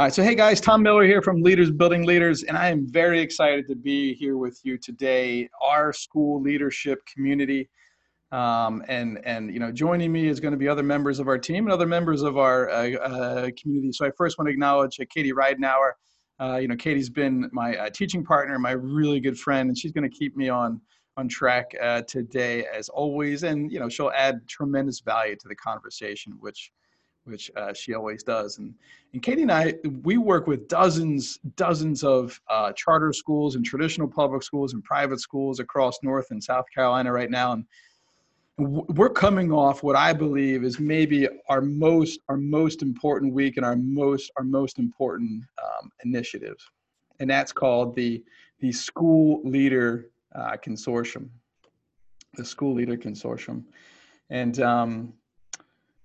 All right, so hey guys, Tom Miller here from Leaders Building Leaders, and I am very excited to be here with you today. Our school leadership community, um, and and you know, joining me is going to be other members of our team and other members of our uh, uh, community. So I first want to acknowledge uh, Katie Ridenauer. Uh, you know, Katie's been my uh, teaching partner, my really good friend, and she's going to keep me on on track uh, today as always. And you know, she'll add tremendous value to the conversation, which which uh, she always does. And, and Katie and I, we work with dozens, dozens of uh, charter schools and traditional public schools and private schools across North and South Carolina right now. And we're coming off what I believe is maybe our most, our most important week and our most, our most important um, initiative. And that's called the, the School Leader uh, Consortium, the School Leader Consortium. And um,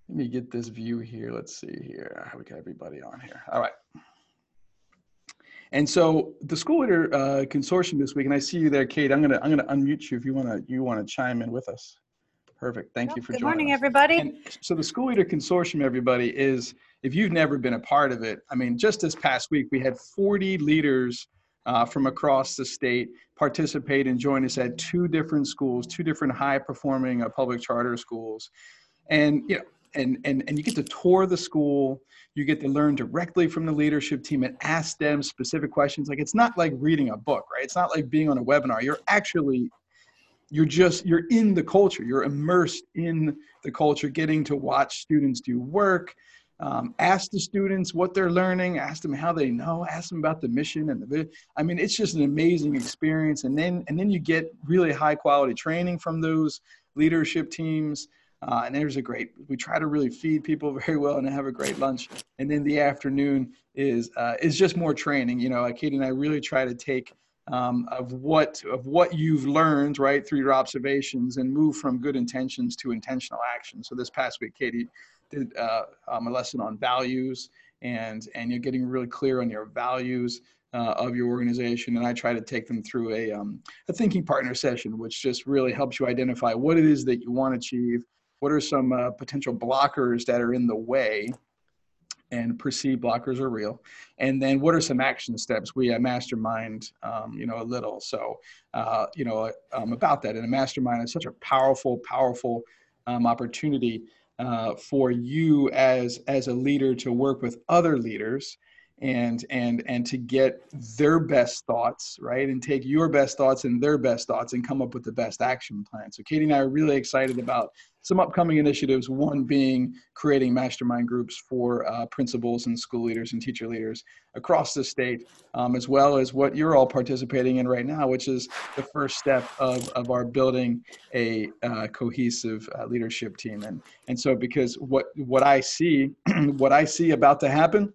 let me get this view here. Let's see here. We got everybody on here. All right. And so the school leader uh, consortium this week, and I see you there, Kate. I'm gonna I'm gonna unmute you if you wanna you wanna chime in with us. Perfect. Thank well, you for good joining. Good morning, us. everybody. And so the school leader consortium, everybody, is if you've never been a part of it. I mean, just this past week we had 40 leaders uh, from across the state participate and join us at two different schools, two different high-performing uh, public charter schools. And you know, and, and, and you get to tour the school. You get to learn directly from the leadership team and ask them specific questions. Like it's not like reading a book right? It's not like being on a webinar. You're actually you're just you're in the culture. You're immersed in the culture getting to watch students do work. Um, ask the students what they're learning. Ask them how they know. Ask them about the mission and the i mean it's just an amazing experience. And then and then you get really high quality training from those leadership teams uh, and there's a great, we try to really feed people very well and have a great lunch. And then the afternoon is, uh, is just more training. You know, Katie and I really try to take um, of what, of what you've learned, right, through your observations and move from good intentions to intentional action. So this past week, Katie did uh, um, a lesson on values and, and you're getting really clear on your values. Uh, of your organization, and I try to take them through a, um, a thinking partner session, which just really helps you identify what it is that you want to achieve, what are some uh, potential blockers that are in the way and perceived blockers are real? And then what are some action steps? We uh, mastermind um, you know a little. So uh, you know um, about that. And a mastermind is such a powerful powerful um, opportunity uh, for you as as a leader to work with other leaders and and and to get their best thoughts right? And take your best thoughts and their best thoughts and come up with the best action plan. So katie and i are really excited about some upcoming initiatives one being creating mastermind groups for uh, principals and school leaders and teacher leaders across the state um, as well as what you're all participating in right now which is the first step of, of our building a uh, cohesive uh, leadership team. And and so because what what i see what i see about to happen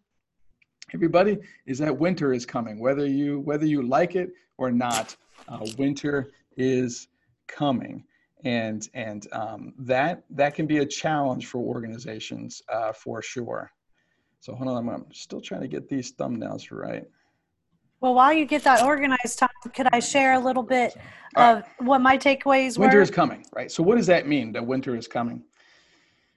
everybody is that winter is coming. Whether you whether you like it or not uh, winter is coming. And and um, that that can be a challenge for organizations uh, for sure. So hold on i'm still trying to get these thumbnails right. Well while you get that organized Tom, could i share a little bit of right. what my takeaways winter were? is coming right? So what does that mean that winter is coming?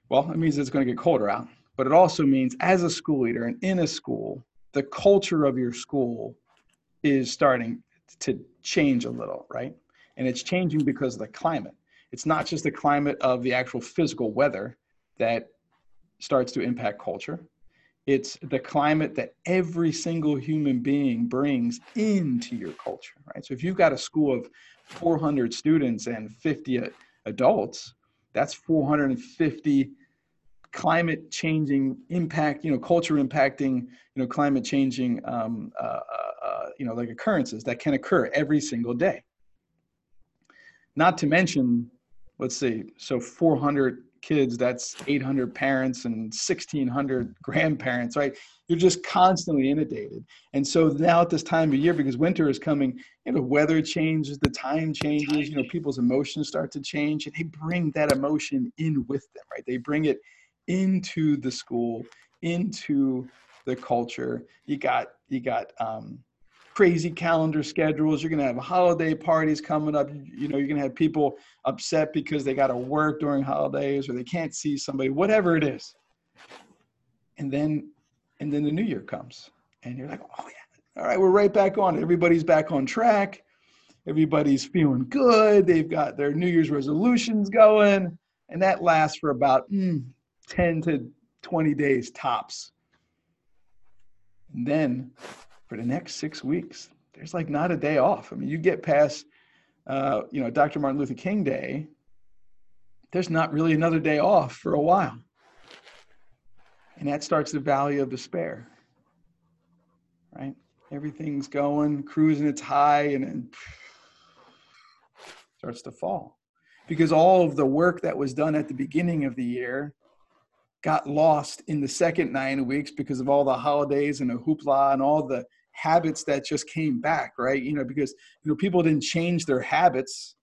Well it means it's going to get colder out but it also means as a school leader and in a school, the culture of your school is starting to change a little, right? And it's changing because of the climate. It's not just the climate of the actual physical weather that starts to impact culture. It's the climate that every single human being brings into your culture, right? So if you've got a school of 400 students and 50 adults, that's 450 climate changing impact, you know, culture impacting, you know, climate changing, um, uh, uh, uh, you know, like occurrences that can occur every single day. Not to mention, let's see, so 400 kids, that's 800 parents and 1600 grandparents, right? You're just constantly inundated. And so now at this time of year, because winter is coming, you know, weather changes, the time changes, you know, people's emotions start to change and they bring that emotion in with them, right? They bring it into the school, into the culture. You got you got um, crazy calendar schedules. You're gonna have holiday parties coming up. You, know, you're gonna have people upset because they got to work during holidays or they can't see somebody, whatever it is. And then And then the new year comes and you're like, oh, yeah, all right, we're right back on. Everybody's back on track. Everybody's feeling good. They've got their New Year's resolutions going. And that lasts for about mm, 10 to 20 days tops. And then for the next six weeks, there's like not a day off. I mean, you get past, uh, you know, Dr. Martin Luther King Day, there's not really another day off for a while. And that starts the valley of despair, right? Everything's going, cruising its high, and then starts to fall. Because all of the work that was done at the beginning of the year got lost in the second nine weeks because of all the holidays and the hoopla and all the habits that just came back, right? You know, because you know people didn't change their habits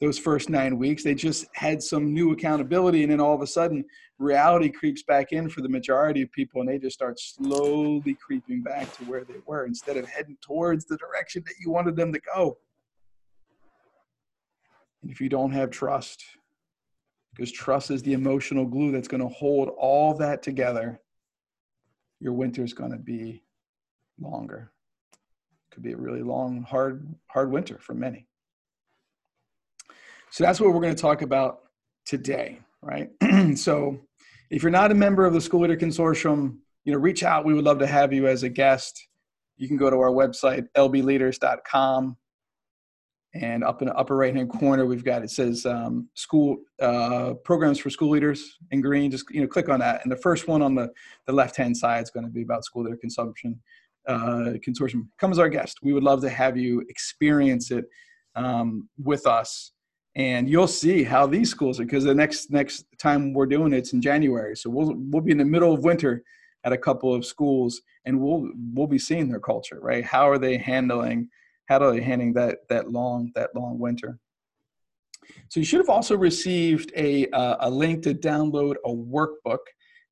those first nine weeks. They just had some new accountability, and then all of a sudden, reality creeps back in for the majority of people, and they just start slowly creeping back to where they were instead of heading towards the direction that you wanted them to go. And if you don't have trust, because trust is the emotional glue that's going to hold all that together, your winter is going to be longer. Could be a really long, hard, hard winter for many. So that's what we're going to talk about today, right? so if you're not a member of the School Leader Consortium, you know, reach out. We would love to have you as a guest. You can go to our website, lbleaders.com. And up in the upper right hand corner, we've got it says um, school uh, programs for school leaders in green. Just you know, click on that. And the first one on the, the left hand side is going to be about school leader consumption uh, consortium. Come as our guest. We would love to have you experience it um, with us and you'll see how these schools are because the next next time we're doing it's in January. So we'll we'll be in the middle of winter at a couple of schools and we'll we'll be seeing their culture, right? How are they handling how they handling that that long that long winter? So you should have also received a uh, a link to download a workbook,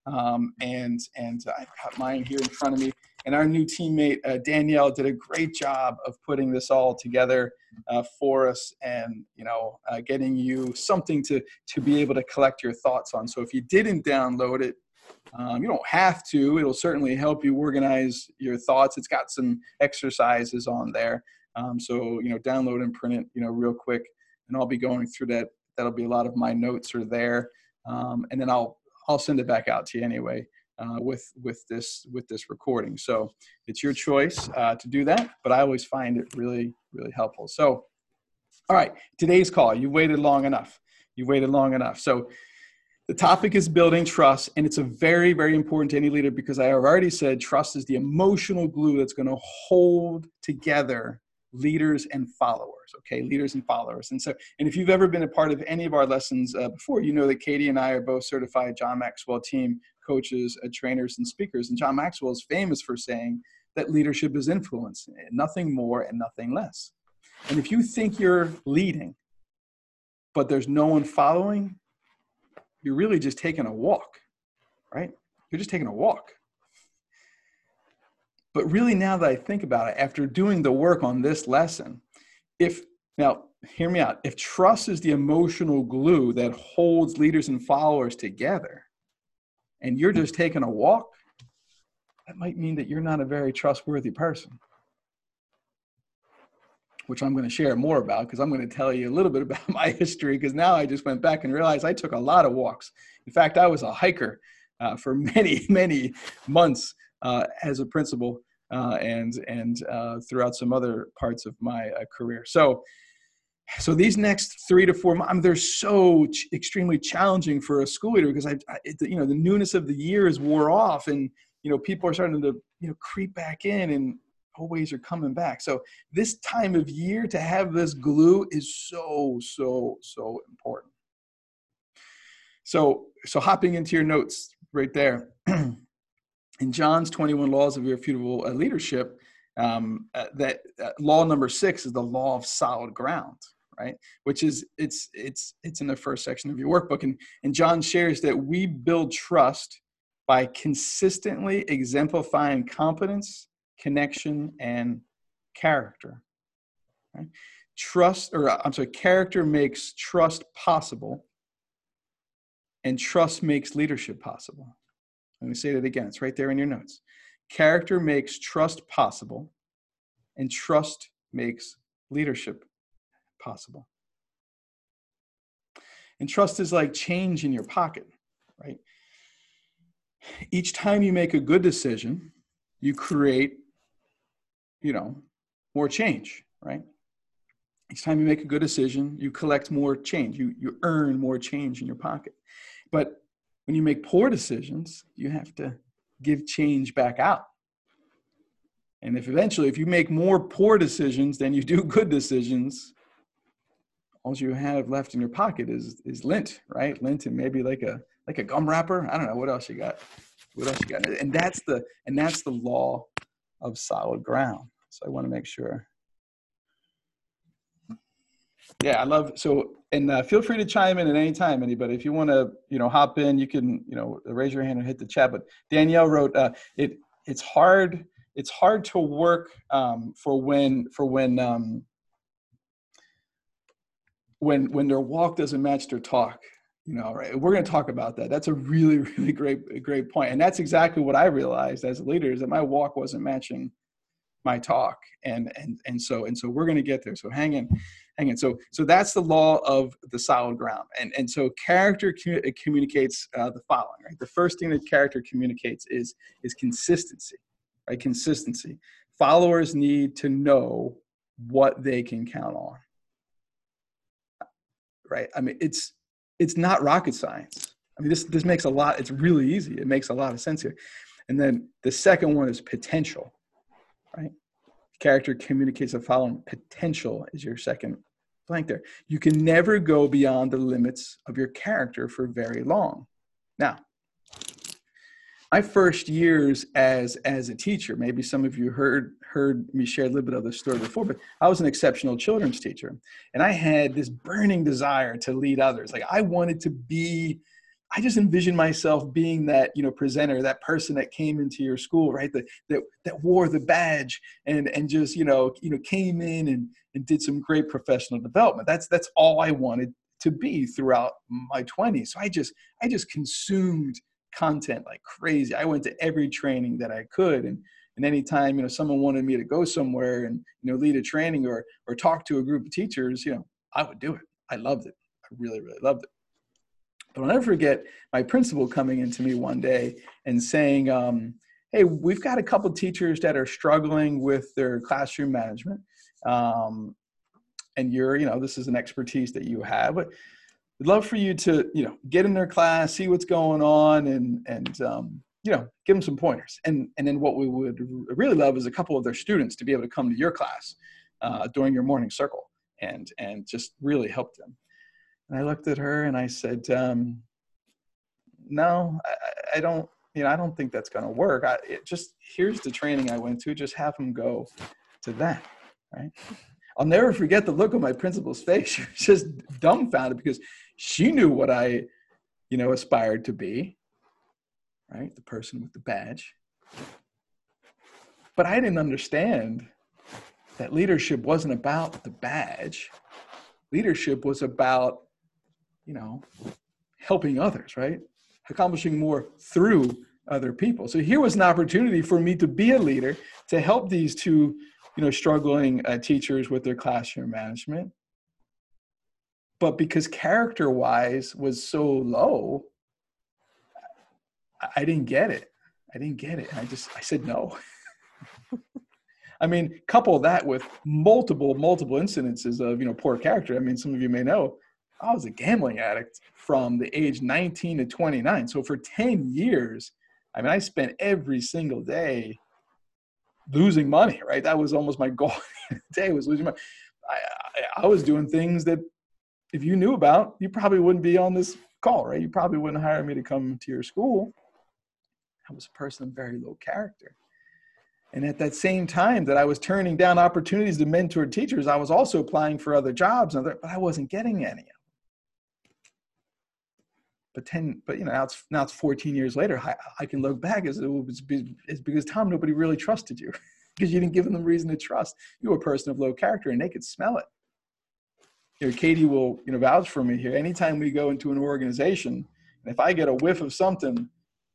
um, and and I've got mine here in front of me. And our new teammate uh, Danielle did a great job of putting this all together uh, for us, and you know, uh, getting you something to to be able to collect your thoughts on. So if you didn't download it, um, you don't have to. It'll certainly help you organize your thoughts. It's got some exercises on there. Um, so you know, download and print it, you know, real quick, and I'll be going through that. That'll be a lot of my notes are there, um, and then I'll I'll send it back out to you anyway uh, with with this with this recording. So it's your choice uh, to do that, but I always find it really really helpful. So, all right, today's call. You waited long enough. You waited long enough. So. The topic is building trust, and it's a very, very important to any leader because I have already said trust is the emotional glue that's going to hold together leaders and followers okay leaders and followers and so and if you've ever been a part of any of our lessons uh, before you know that katie and i are both certified john maxwell team coaches, uh, trainers, and speakers. And John Maxwell is famous for saying that leadership is influence, nothing more and nothing less. And if you think you're leading, but there's no one following, you're really just taking a walk, right? You're just taking a walk. But really, now that I think about it, after doing the work on this lesson, if now, hear me out, if trust is the emotional glue that holds leaders and followers together, and you're just taking a walk, that might mean that you're not a very trustworthy person. Which I'm going to share more about because I'm going to tell you a little bit about my history because now I just went back and realized I took a lot of walks. In fact, I was a hiker uh, for many, many months uh, as a principal and, and uh, throughout some other parts of my uh, career. So, so these next three to four months, I mean, they're so ch- extremely challenging for a school leader because I, I you know, the newness of the year is wore off, and you know, people are starting to you know creep back in, and always are coming back. So this time of year to have this glue is so so so important. So so hopping into your notes right there, in John's 21 laws of irrefutable uh, leadership, um, uh, that uh, law number six is the law of solid ground right? Which is it's it's it's in the first section of your workbook. And and john shares that we build trust by consistently exemplifying competence connection and character right? trust or i'm sorry character makes trust possible and trust makes leadership possible let me say that again it's right there in your notes character makes trust possible, and trust makes leadership possible. And trust is like change in your pocket, right? Each time you make a good decision, you create, you know, more change, right? Each time you make a good decision, you collect more change. You, you earn more change in your pocket. But when you make poor decisions, you have to give change back out. And if eventually, if you make more poor decisions than you do good decisions, all you have left in your pocket is is lint, right? Lint and maybe like a like a gum wrapper. I don't know what else you got. What else you got? And that's the and that's the law of solid ground. So I want to make sure. Yeah, I love so and uh, feel free to chime in at any time, anybody. If you want to, you know, hop in, you can, you know, raise your hand and hit the chat. But Danielle wrote, uh, it it's hard it's hard to work um, for when for when um, when when their walk doesn't match their talk you know right we're going to talk about that that's a really really great great point. and that's exactly what i realized as a leader is that my walk wasn't matching my talk and and and so and so we're going to get there so hang in hang in so so that's the law of the solid ground and and so character communicates uh, the following right the first thing that character communicates is is consistency right consistency followers need to know what they can count on right? I mean, it's it's not rocket science. I mean, this this makes a lot. It's really easy. It makes a lot of sense here. And then the second one is potential, right? Character communicates the following. Potential is your second blank there. You can never go beyond the limits of your character for very long. Now, my first years as as a teacher maybe some of you heard heard me share a little bit of the story before but i was an exceptional children's teacher and i had this burning desire to lead others like i wanted to be i just envisioned myself being that you know presenter that person that came into your school right that that, that wore the badge and and just you know you know came in and and did some great professional development that's that's all i wanted to be throughout my 20s so i just i just consumed content like crazy. I went to every training that I could. And, and anytime, you know, someone wanted me to go somewhere and, you know, lead a training or, or talk to a group of teachers, you know, I would do it. I loved it. I really, really loved it. But I'll never forget my principal coming into me one day and saying, um, hey, we've got a couple teachers that are struggling with their classroom management. Um, and you're, you know, this is an expertise that you have, but We'd love for you to, you know, get in their class, see what's going on, and and um, you know, give them some pointers. And and then what we would really love is a couple of their students to be able to come to your class uh, during your morning circle and and just really help them. And I looked at her and I said, um, "No, I, I don't. You know, I don't think that's going to work. I, just here's the training I went to. Just have them go to that, right?" I'll never forget the look on my principal's face. She was just dumbfounded because she knew what I, you know, aspired to be, right? The person with the badge. But I didn't understand that leadership wasn't about the badge. Leadership was about, you know, helping others, right? Accomplishing more through other people. So here was an opportunity for me to be a leader, to help these two you know, struggling uh, teachers with their classroom management. But because character wise was so low, I didn't get it. I didn't get it. I just, I said no. I mean, couple that with multiple, multiple incidences of, you know, poor character. I mean, some of you may know I was a gambling addict from the age 19 to 29. So for 10 years, I mean, I spent every single day losing money, right? That was almost my goal day was losing money. I, I, I was doing things that if you knew about, you probably wouldn't be on this call, right? You probably wouldn't hire me to come to your school. I was a person of very low character. And at that same time that I was turning down opportunities to mentor teachers, I was also applying for other jobs, and other, but I wasn't getting any but 10 but you know now it's now it's 14 years later i, I can look back as it was it's because tom nobody really trusted you because you didn't give them reason to trust you were a person of low character and they could smell it you know katie will you know vouch for me here anytime we go into an organization and if i get a whiff of something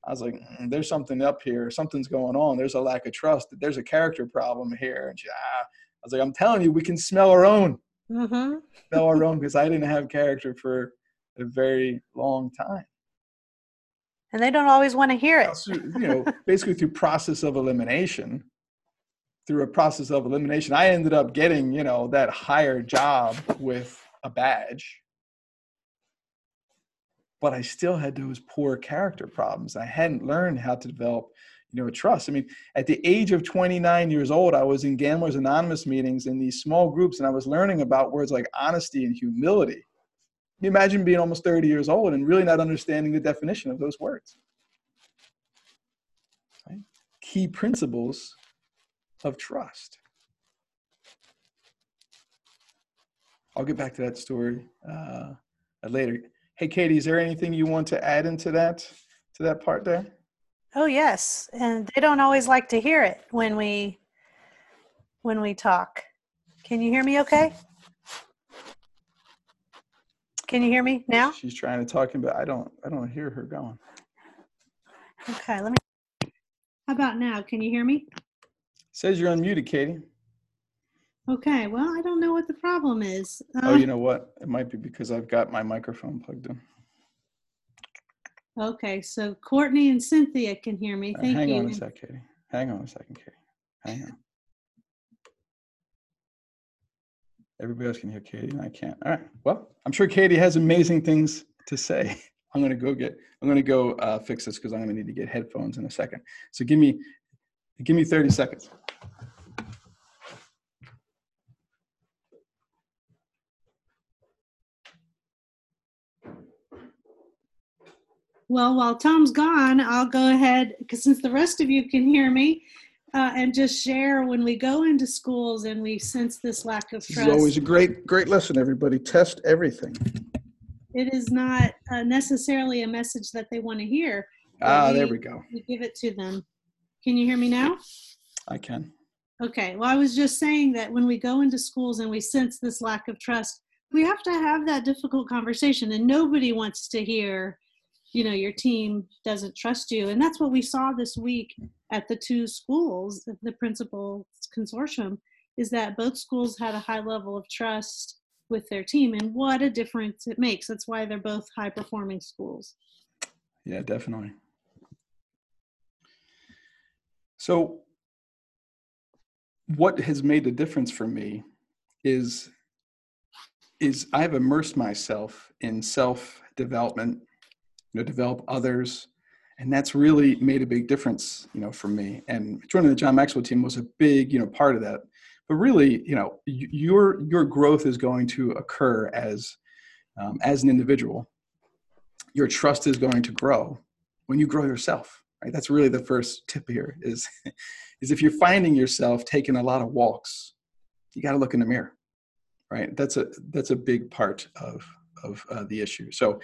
I was like, mm, there's something up here. Something's going on. There's a lack of trust. There's a character problem here. And she, ah, I was like, I'm telling you, we can smell our own. Mm-hmm. Smell our own because I didn't have character for a very long time. And they don't always want to hear it. You know, basically through process of elimination, through a process of elimination, I ended up getting, you know, that higher job with a badge. But I still had those poor character problems. I hadn't learned how to develop, you know, trust. I mean, at the age of 29 years old, I was in Gamblers Anonymous meetings in these small groups, and I was learning about words like honesty and humility. Imagine being almost 30 years old and really not understanding the definition of those words? Right? Key principles of trust. I'll get back to that story uh, later. Hey, Katie, is there anything you want to add into that to that part there? Oh yes, and they don't always like to hear it when we when we talk. Can you hear me? Okay. Can you hear me now? She's trying to talk, but I don't. I don't hear her going. Okay, let me. How about now? Can you hear me? says you're unmuted, Katie. Okay, well, I don't know what the problem is. Uh, oh, you know what? It might be because I've got my microphone plugged in. Okay, so Courtney and Cynthia can hear me. Thank uh, hang you. Hang on a sec, Katie. Hang on a second, Katie. Hang on. Everybody else can hear Katie, and I can't. All right. Well, I'm sure Katie has amazing things to say. I'm gonna go get. I'm gonna go uh, fix this because I'm gonna need to get headphones in a second. So give me, give me 30 seconds. Well, while Tom's gone, I'll go ahead because since the rest of you can hear me, uh, and just share when we go into schools and we sense this lack of trust. It's always a great, great lesson. Everybody, test everything. It is not uh, necessarily a message that they want to hear. Ah, we, there we go. We give it to them. Can you hear me now? I can. Okay. Well, I was just saying that when we go into schools and we sense this lack of trust, we have to have that difficult conversation, and nobody wants to hear you know your team doesn't trust you. And that's what we saw this week at the two schools the principal consortium is that both schools had a high level of trust with their team and what a difference it makes. That's why they're both high performing schools. Yeah definitely. So what has made the difference for me is is i've immersed myself in self development you know, develop others. And that's really made a big difference, you know, for me. And joining the John Maxwell team was a big, you know, part of that. But really, you know, your your growth is going to occur as um, as an individual. Your trust is going to grow when you grow yourself. Right. That's really the first tip here. Is is if you're finding yourself taking a lot of walks, you got to look in the mirror. Right. That's a that's a big part of of uh, the issue. So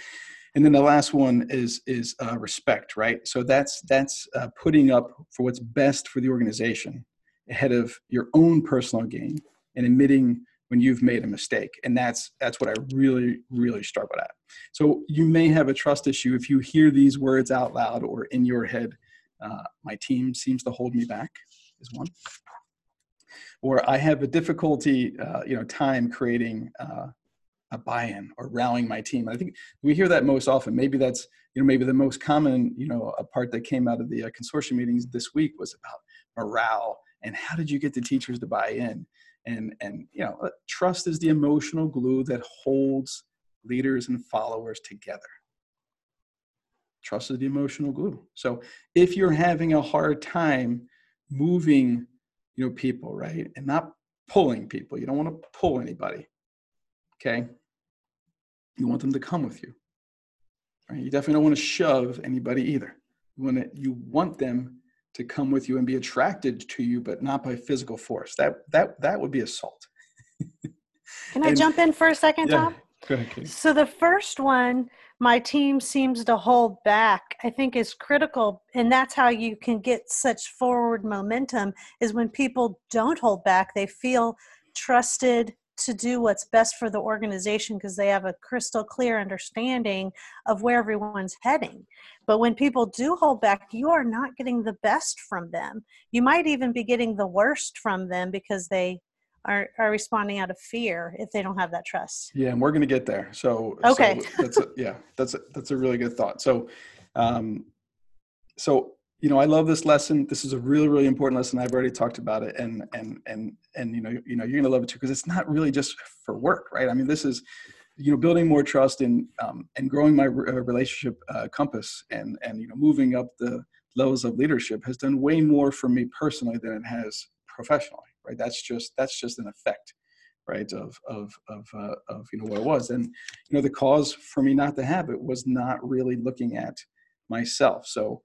and then the last one is is uh, respect right? So that's that's uh, putting up for what's best for the organization ahead of your own personal gain and admitting when you've made a mistake. And that's that's what i really really struggle at. So you may have a trust issue if you hear these words out loud or in your head uh, my team seems to hold me back is one. Or i have a difficulty uh, you know time creating uh, a buy-in or rallying my team. I think we hear that most often. Maybe that's you know maybe the most common you know a part that came out of the uh, consortium meetings this week was about morale and how did you get the teachers to buy in and and you know uh, trust is the emotional glue that holds leaders and followers together. Trust is the emotional glue. So if you're having a hard time moving you know people right and not pulling people you don't want to pull anybody okay? You want them to come with you right? You definitely don't want to shove anybody either. You want to, you want them to come with you and be attracted to you but not by physical force. That that that would be assault. Can i and, jump in for a second yeah, tom? ahead so the first one my team seems to hold back i think is critical and that's how you can get such forward momentum is when people don't hold back they feel trusted to do what's best for the organization because they have a crystal clear understanding of where everyone's heading. But when people do hold back, you are not getting the best from them. You might even be getting the worst from them because they are, are responding out of fear if they don't have that trust. Yeah, and we're going to get there. So okay, so that's a, yeah, that's a, that's a really good thought. So, um, so you know, I love this lesson. This is a really, really important lesson. I've already talked about it, and and and and you know, you know, you're gonna love it too because it's not really just for work, right? I mean, this is, you know, building more trust and um, and growing my uh, relationship uh, compass, and and you know, moving up the levels of leadership has done way more for me personally than it has professionally, right? That's just that's just an effect, right, of of of uh, of you know what it was, and you know, the cause for me not to have it was not really looking at myself. So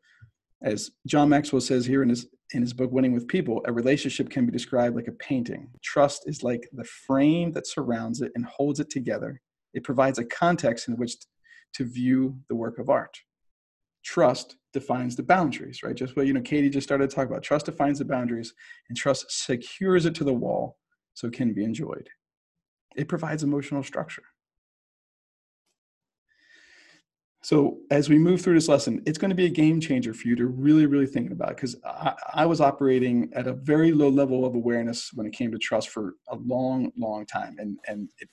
as John Maxwell says here in his in his book Winning with People, a relationship can be described like a painting. Trust is like the frame that surrounds it and holds it together. It provides a context in which to view the work of art. Trust defines the boundaries, right? Just what you know, Katie just started to talk about. Trust defines the boundaries, and trust secures it to the wall so it can be enjoyed. It provides emotional structure. So as we move through this lesson, it's going to be a game changer for you to really, really think about because I, I, was operating at a very low level of awareness when it came to trust for a long, long time, and and it,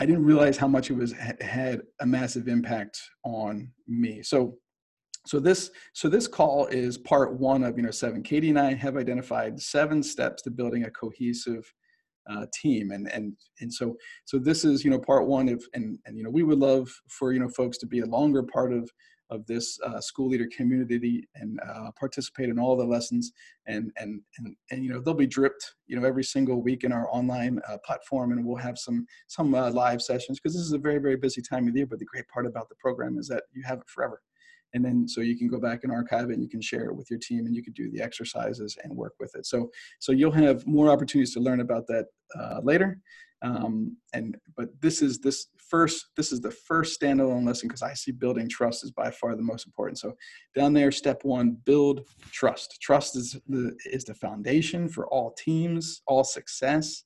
I didn't realize how much it was had a massive impact on me. So. So this so this call is part one of you know seven. Katie and I have identified seven steps to building a cohesive uh, team and and and so so this is you know part one of and and you know we would love for you know folks to be a longer part of of this uh, school leader community and uh, participate in all the lessons and and and and you know they'll be dripped you know every single week in our online uh, platform and we'll have some some uh, live sessions because this is a very very busy time of the year but the great part about the program is that you have it forever and then so you can go back and archive it and you can share it with your team and you can do the exercises and work with it. So so you'll have more opportunities to learn about that uh, later. Um, and but this is this first this is the first standalone lesson because i see building trust is by far the most important. So down there step one build trust. Trust is the is the foundation for all teams all success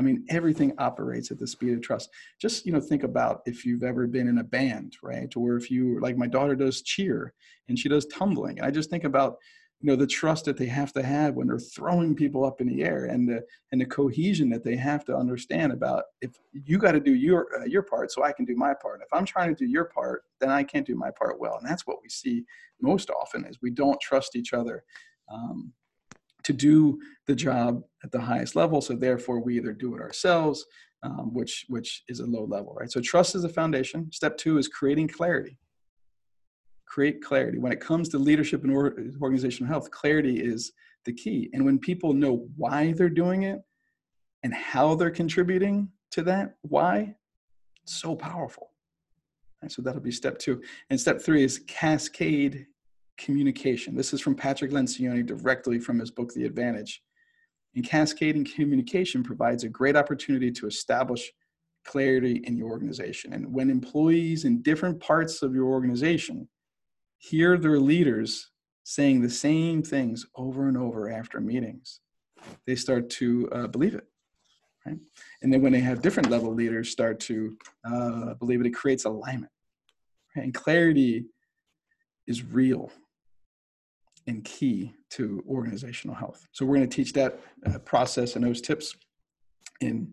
I mean, everything operates at the speed of trust. Just you know, think about if you've ever been in a band, right? Or if you like my daughter does cheer and she does tumbling. And I just think about you know the trust that they have to have when they're throwing people up in the air and the and the cohesion that they have to understand about if you got to do your uh, your part so I can do my part. If I'm trying to do your part, then I can't do my part well. And that's what we see most often is we don't trust each other. Um, to do the job at the highest level. So therefore, we either do it ourselves, um, which which is a low level, right? So trust is a foundation. Step two is creating clarity. Create clarity. When it comes to leadership and organizational health, clarity is the key. And when people know why they're doing it and how they're contributing to that, why, so powerful. So that'll be step two. And step three is cascade communication. This is from Patrick Lencioni directly from his book, The Advantage. And cascading communication provides a great opportunity to establish clarity in your organization. And when employees in different parts of your organization hear their leaders saying the same things over and over after meetings, they start to uh, believe it. Right? And then when they have different level leaders start to uh, believe it, it creates alignment. Right? And clarity is real and key to organizational health. So we're going to teach that uh, process and those tips in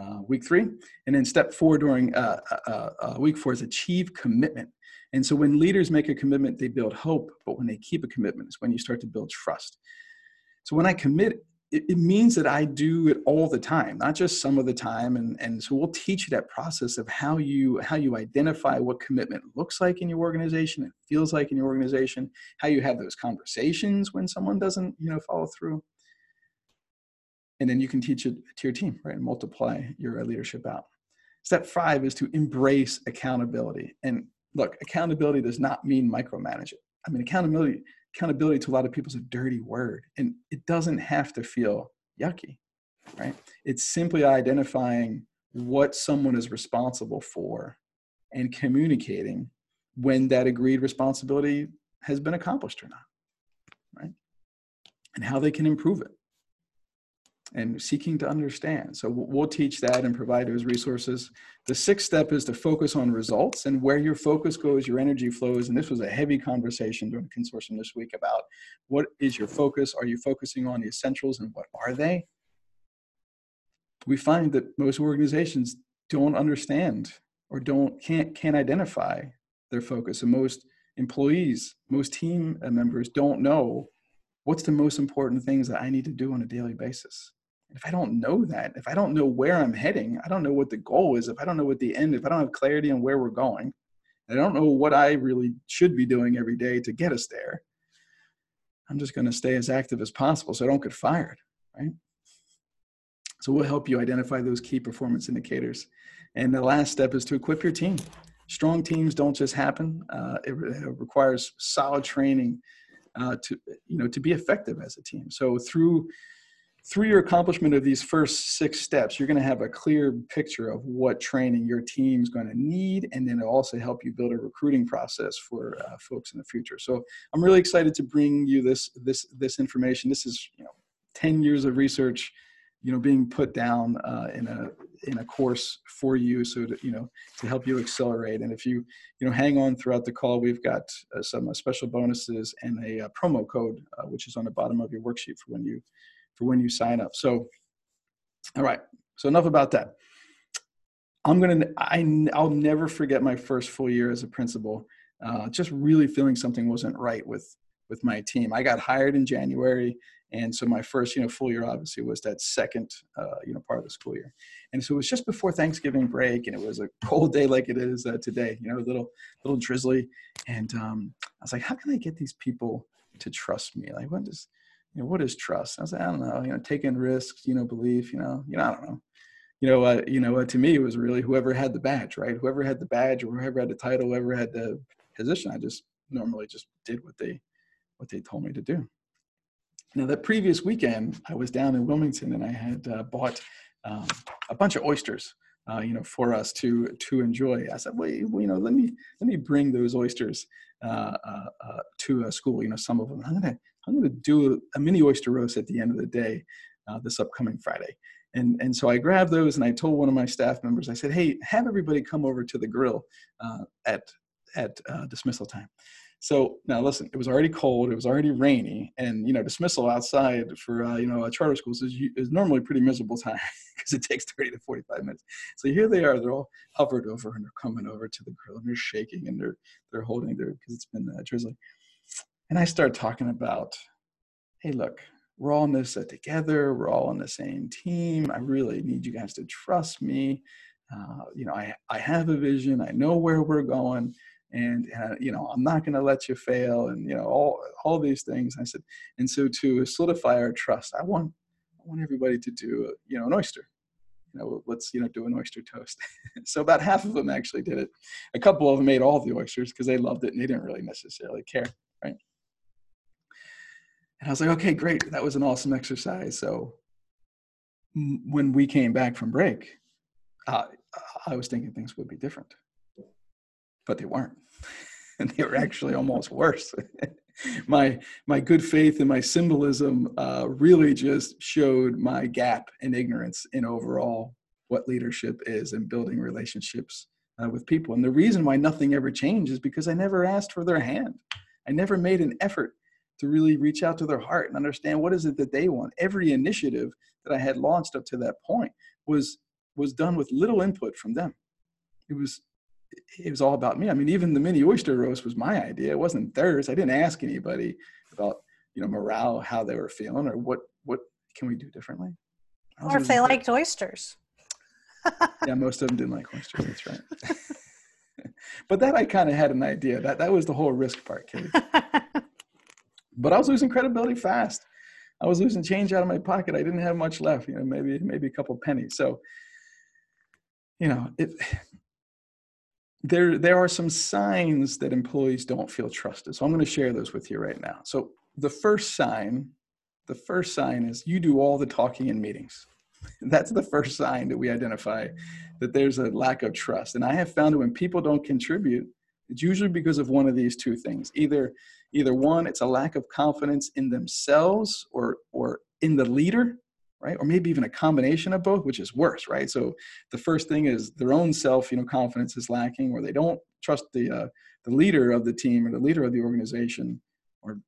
uh, week three. And then step four during uh, uh, uh, week four is achieve commitment. And so when leaders make a commitment, they build hope, but when they keep a commitment, it's when you start to build trust. So when I commit, it, it, means that I do it all the time, not just some of the time. And, and so we'll teach you that process of how you how you identify what commitment looks like in your organization, it feels like in your organization, how you have those conversations when someone doesn't, you know, follow through. And then you can teach it to your team, right? And multiply your leadership out. Step five is to embrace accountability. And look, accountability does not mean micromanage it. I mean, accountability accountability to a lot of people is a dirty word and it doesn't have to feel yucky right? It's simply identifying what someone is responsible for and communicating when that agreed responsibility has been accomplished or not right? And how they can improve it and seeking to understand. So we'll teach that and provide those resources. The sixth step is to focus on results and where your focus goes, your energy flows. And this was a heavy conversation during the consortium this week about what is your focus? Are you focusing on the essentials and what are they? We find that most organizations don't understand or don't can't can't identify their focus, and most employees, most team members don't know what's the most important things that I need to do on a daily basis if I don't know that, if I don't know where I'm heading, I don't know what the goal is, if I don't know what the end, if I don't have clarity on where we're going, I don't know what I really should be doing every day to get us there, I'm just going to stay as active as possible so I don't get fired, right? So we'll help you identify those key performance indicators. And the last step is to equip your team. Strong teams don't just happen. Uh, it, it, requires solid training uh, to, you know, to be effective as a team. So through through your accomplishment of these first six steps, you're going to have a clear picture of what training your team's going to need, and then it'll also help you build a recruiting process for uh, folks in the future. So I'm really excited to bring you this this this information. This is you know 10 years of research, you know, being put down uh, in a in a course for you, so that you know to help you accelerate. And if you you know hang on throughout the call, we've got uh, some uh, special bonuses and a uh, promo code, uh, which is on the bottom of your worksheet for when you for when you sign up. So, all right. So enough about that. I'm gonna. I I'll never forget my first full year as a principal. Uh, just really feeling something wasn't right with with my team. I got hired in January, and so my first you know full year obviously was that second uh, you know part of the school year. And so it was just before Thanksgiving break, and it was a cold day like it is uh, today. You know, a little little drizzly, and um, I was like, how can I get these people to trust me? Like, what does you know, what is trust? I was like, I don't know, you know, taking risks, you know, belief, you know, you know, I don't know. You know, uh, you know, uh, to me, it was really whoever had the badge, right? Whoever had the badge, or whoever had the title, whoever had the position. I just normally just did what they, what they told me to do. Now, that previous weekend, I was down in Wilmington, and I had uh, bought um, a bunch of oysters, uh, you know, for us to to enjoy. I said, well, you know, let me let me bring those oysters uh, uh, uh to a school. You know, some of them. I'm gonna I'm going to do a mini oyster roast at the end of the day uh, this upcoming Friday. And, and so I grabbed those and I told one of my staff members, I said, hey, have everybody come over to the grill uh, at, at uh, dismissal time. So now listen, it was already cold, it was already rainy, and you know dismissal outside for uh, you know charter schools is, is normally pretty miserable time because it takes 30 to 45 minutes. So here they are, they're all hovered over and they're coming over to the grill and they're shaking and they're they're holding their because it's been uh, drizzly. And I start talking about, hey, look, we're all in this together. We're all on the same team. I really need you guys to trust me. Uh, you know, I, I have a vision. I know where we're going. And, you know, I'm not going to let you fail. And, you know, all, all these things. I said, and so to solidify our trust, I want, I want everybody to do, you know, an oyster. You know, let's, you know, do an oyster toast. so about half of them actually did it. A couple of them made all the oysters because they loved it and they didn't really necessarily care. Right. And I was like, okay, great. That was an awesome exercise. So when we came back from break, uh, I was thinking things would be different, but they weren't. and they were actually almost worse. my my good faith and my symbolism uh, really just showed my gap and ignorance in overall what leadership is and building relationships uh, with people. And the reason why nothing ever changed is because I never asked for their hand. I never made an effort to really reach out to their heart and understand what is it that they want. Every initiative that I had launched up to that point was was done with little input from them. It was it was all about me. I mean, even the mini oyster roast was my idea. It wasn't theirs. I didn't ask anybody about you know morale, how they were feeling, or what what can we do differently. Or if they liked oysters. yeah, most of them didn't like oysters. That's right. but that I kind of had an idea. That that was the whole risk part, Katie. but I was losing credibility fast. I was losing change out of my pocket. I didn't have much left, you know, maybe maybe a couple pennies. So, you know, it there there are some signs that employees don't feel trusted. So I'm going to share those with you right now. So the first sign, the first sign is you do all the talking in meetings. That's the first sign that we identify that there's a lack of trust. And I have found that when people don't contribute, it's usually because of one of these two things. Either either one, it's a lack of confidence in themselves or or in the leader, right? Or maybe even a combination of both, which is worse, right? So the first thing is their own self, you know, confidence is lacking, or they don't trust the uh, the leader of the team or the leader of the organization, or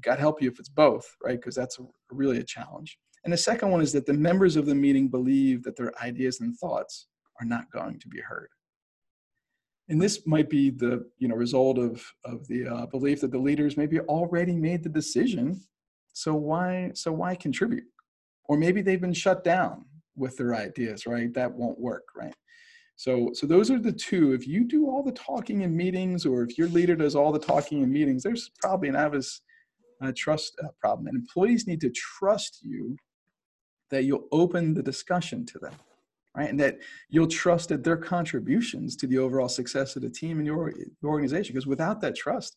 God help you if it's both, right? Because that's really a challenge. And the second one is that the members of the meeting believe that their ideas and thoughts are not going to be heard. And this might be the you know result of of the uh, belief that the leaders maybe already made the decision. So why so why contribute? Or maybe they've been shut down with their ideas, right? That won't work, right? So so those are the two. If you do all the talking in meetings, or if your leader does all the talking in meetings, there's probably an obvious uh, trust uh, problem. And employees need to trust you that you'll open the discussion to them right? And that you'll trust that their contributions to the overall success of the team and your, your organization. Because without that trust,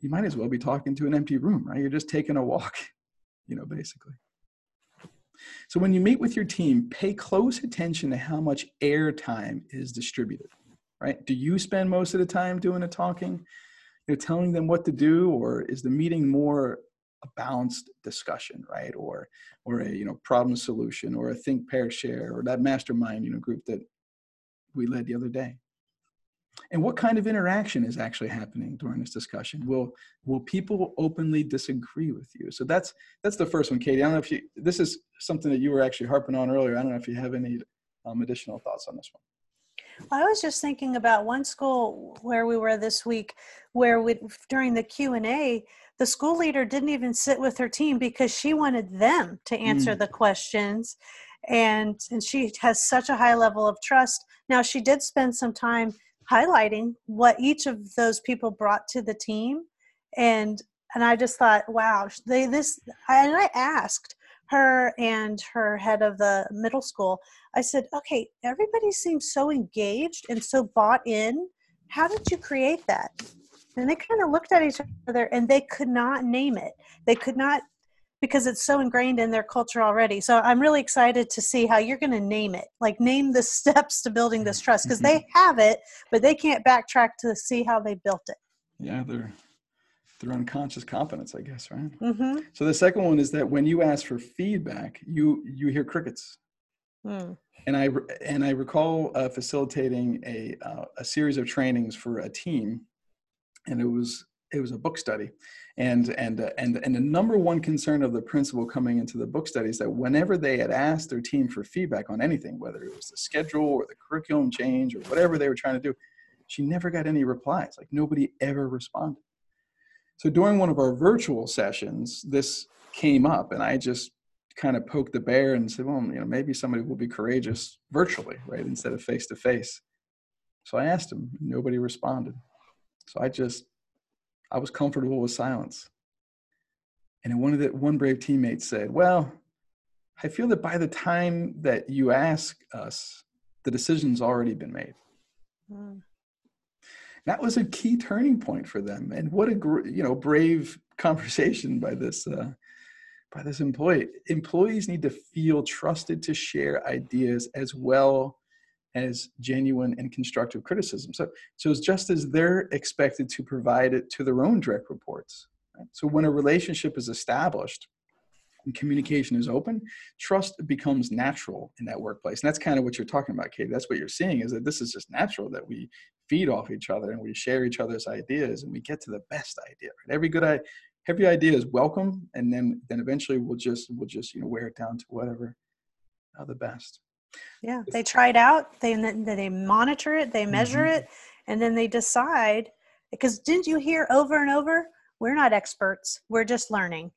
you might as well be talking to an empty room, right? You're just taking a walk, you know, basically. So when you meet with your team, pay close attention to how much air time is distributed, right? Do you spend most of the time doing the talking? You're telling them what to do, or is the meeting more a balanced discussion, right? Or or a you know problem solution, or a think pair share, or that mastermind you know group that we led the other day. And what kind of interaction is actually happening during this discussion? Will will people openly disagree with you? So that's that's the first one, Katie. I don't know if you this is something that you were actually harping on earlier. I don't know if you have any um, additional thoughts on this one. I was just thinking about one school where we were this week, where we during the Q and A, the school leader didn't even sit with her team because she wanted them to answer mm. the questions and and she has such a high level of trust now she did spend some time highlighting what each of those people brought to the team and and i just thought wow they this and i asked her and her head of the middle school i said okay everybody seems so engaged and so bought in how did you create that and they kind of looked at each other and they could not name it. They could not because it's so ingrained in their culture already. So I'm really excited to see how you're going to name it. Like name the steps to building this trust because they mm-hmm. have it, but they can't backtrack to see how they built it. Yeah, they're they're unconscious competence, I guess, right? Mm-hmm. So the second one is that when you ask for feedback, you you hear crickets. Mm. And I and I recall uh, facilitating a uh, a series of trainings for a team and it was it was a book study and and uh, and and the number one concern of the principal coming into the book study is that whenever they had asked their team for feedback on anything whether it was the schedule or the curriculum change or whatever they were trying to do she never got any replies like nobody ever responded so during one of our virtual sessions this came up and i just kind of poked the bear and said well you know maybe somebody will be courageous virtually right instead of face to face so i asked him nobody responded so I just, I was comfortable with silence. And one of the one brave teammates said, "Well, I feel that by the time that you ask us, the decision's already been made." Mm. That was a key turning point for them, and what a you know brave conversation by this uh, by this employee. Employees need to feel trusted to share ideas as well as genuine and constructive criticism. So, so it's just as they're expected to provide it to their own direct reports. Right? So when a relationship is established and communication is open, trust becomes natural in that workplace. And that's kind of what you're talking about, Katie. That's what you're seeing is that this is just natural that we feed off each other and we share each other's ideas and we get to the best idea. Right? Every good every idea is welcome, and then then eventually we'll just we'll just you know wear it down to whatever uh, the best. Yeah, they try it out. They they monitor it. They measure mm-hmm. it, and then they decide. Because didn't you hear over and over? We're not experts. We're just learning,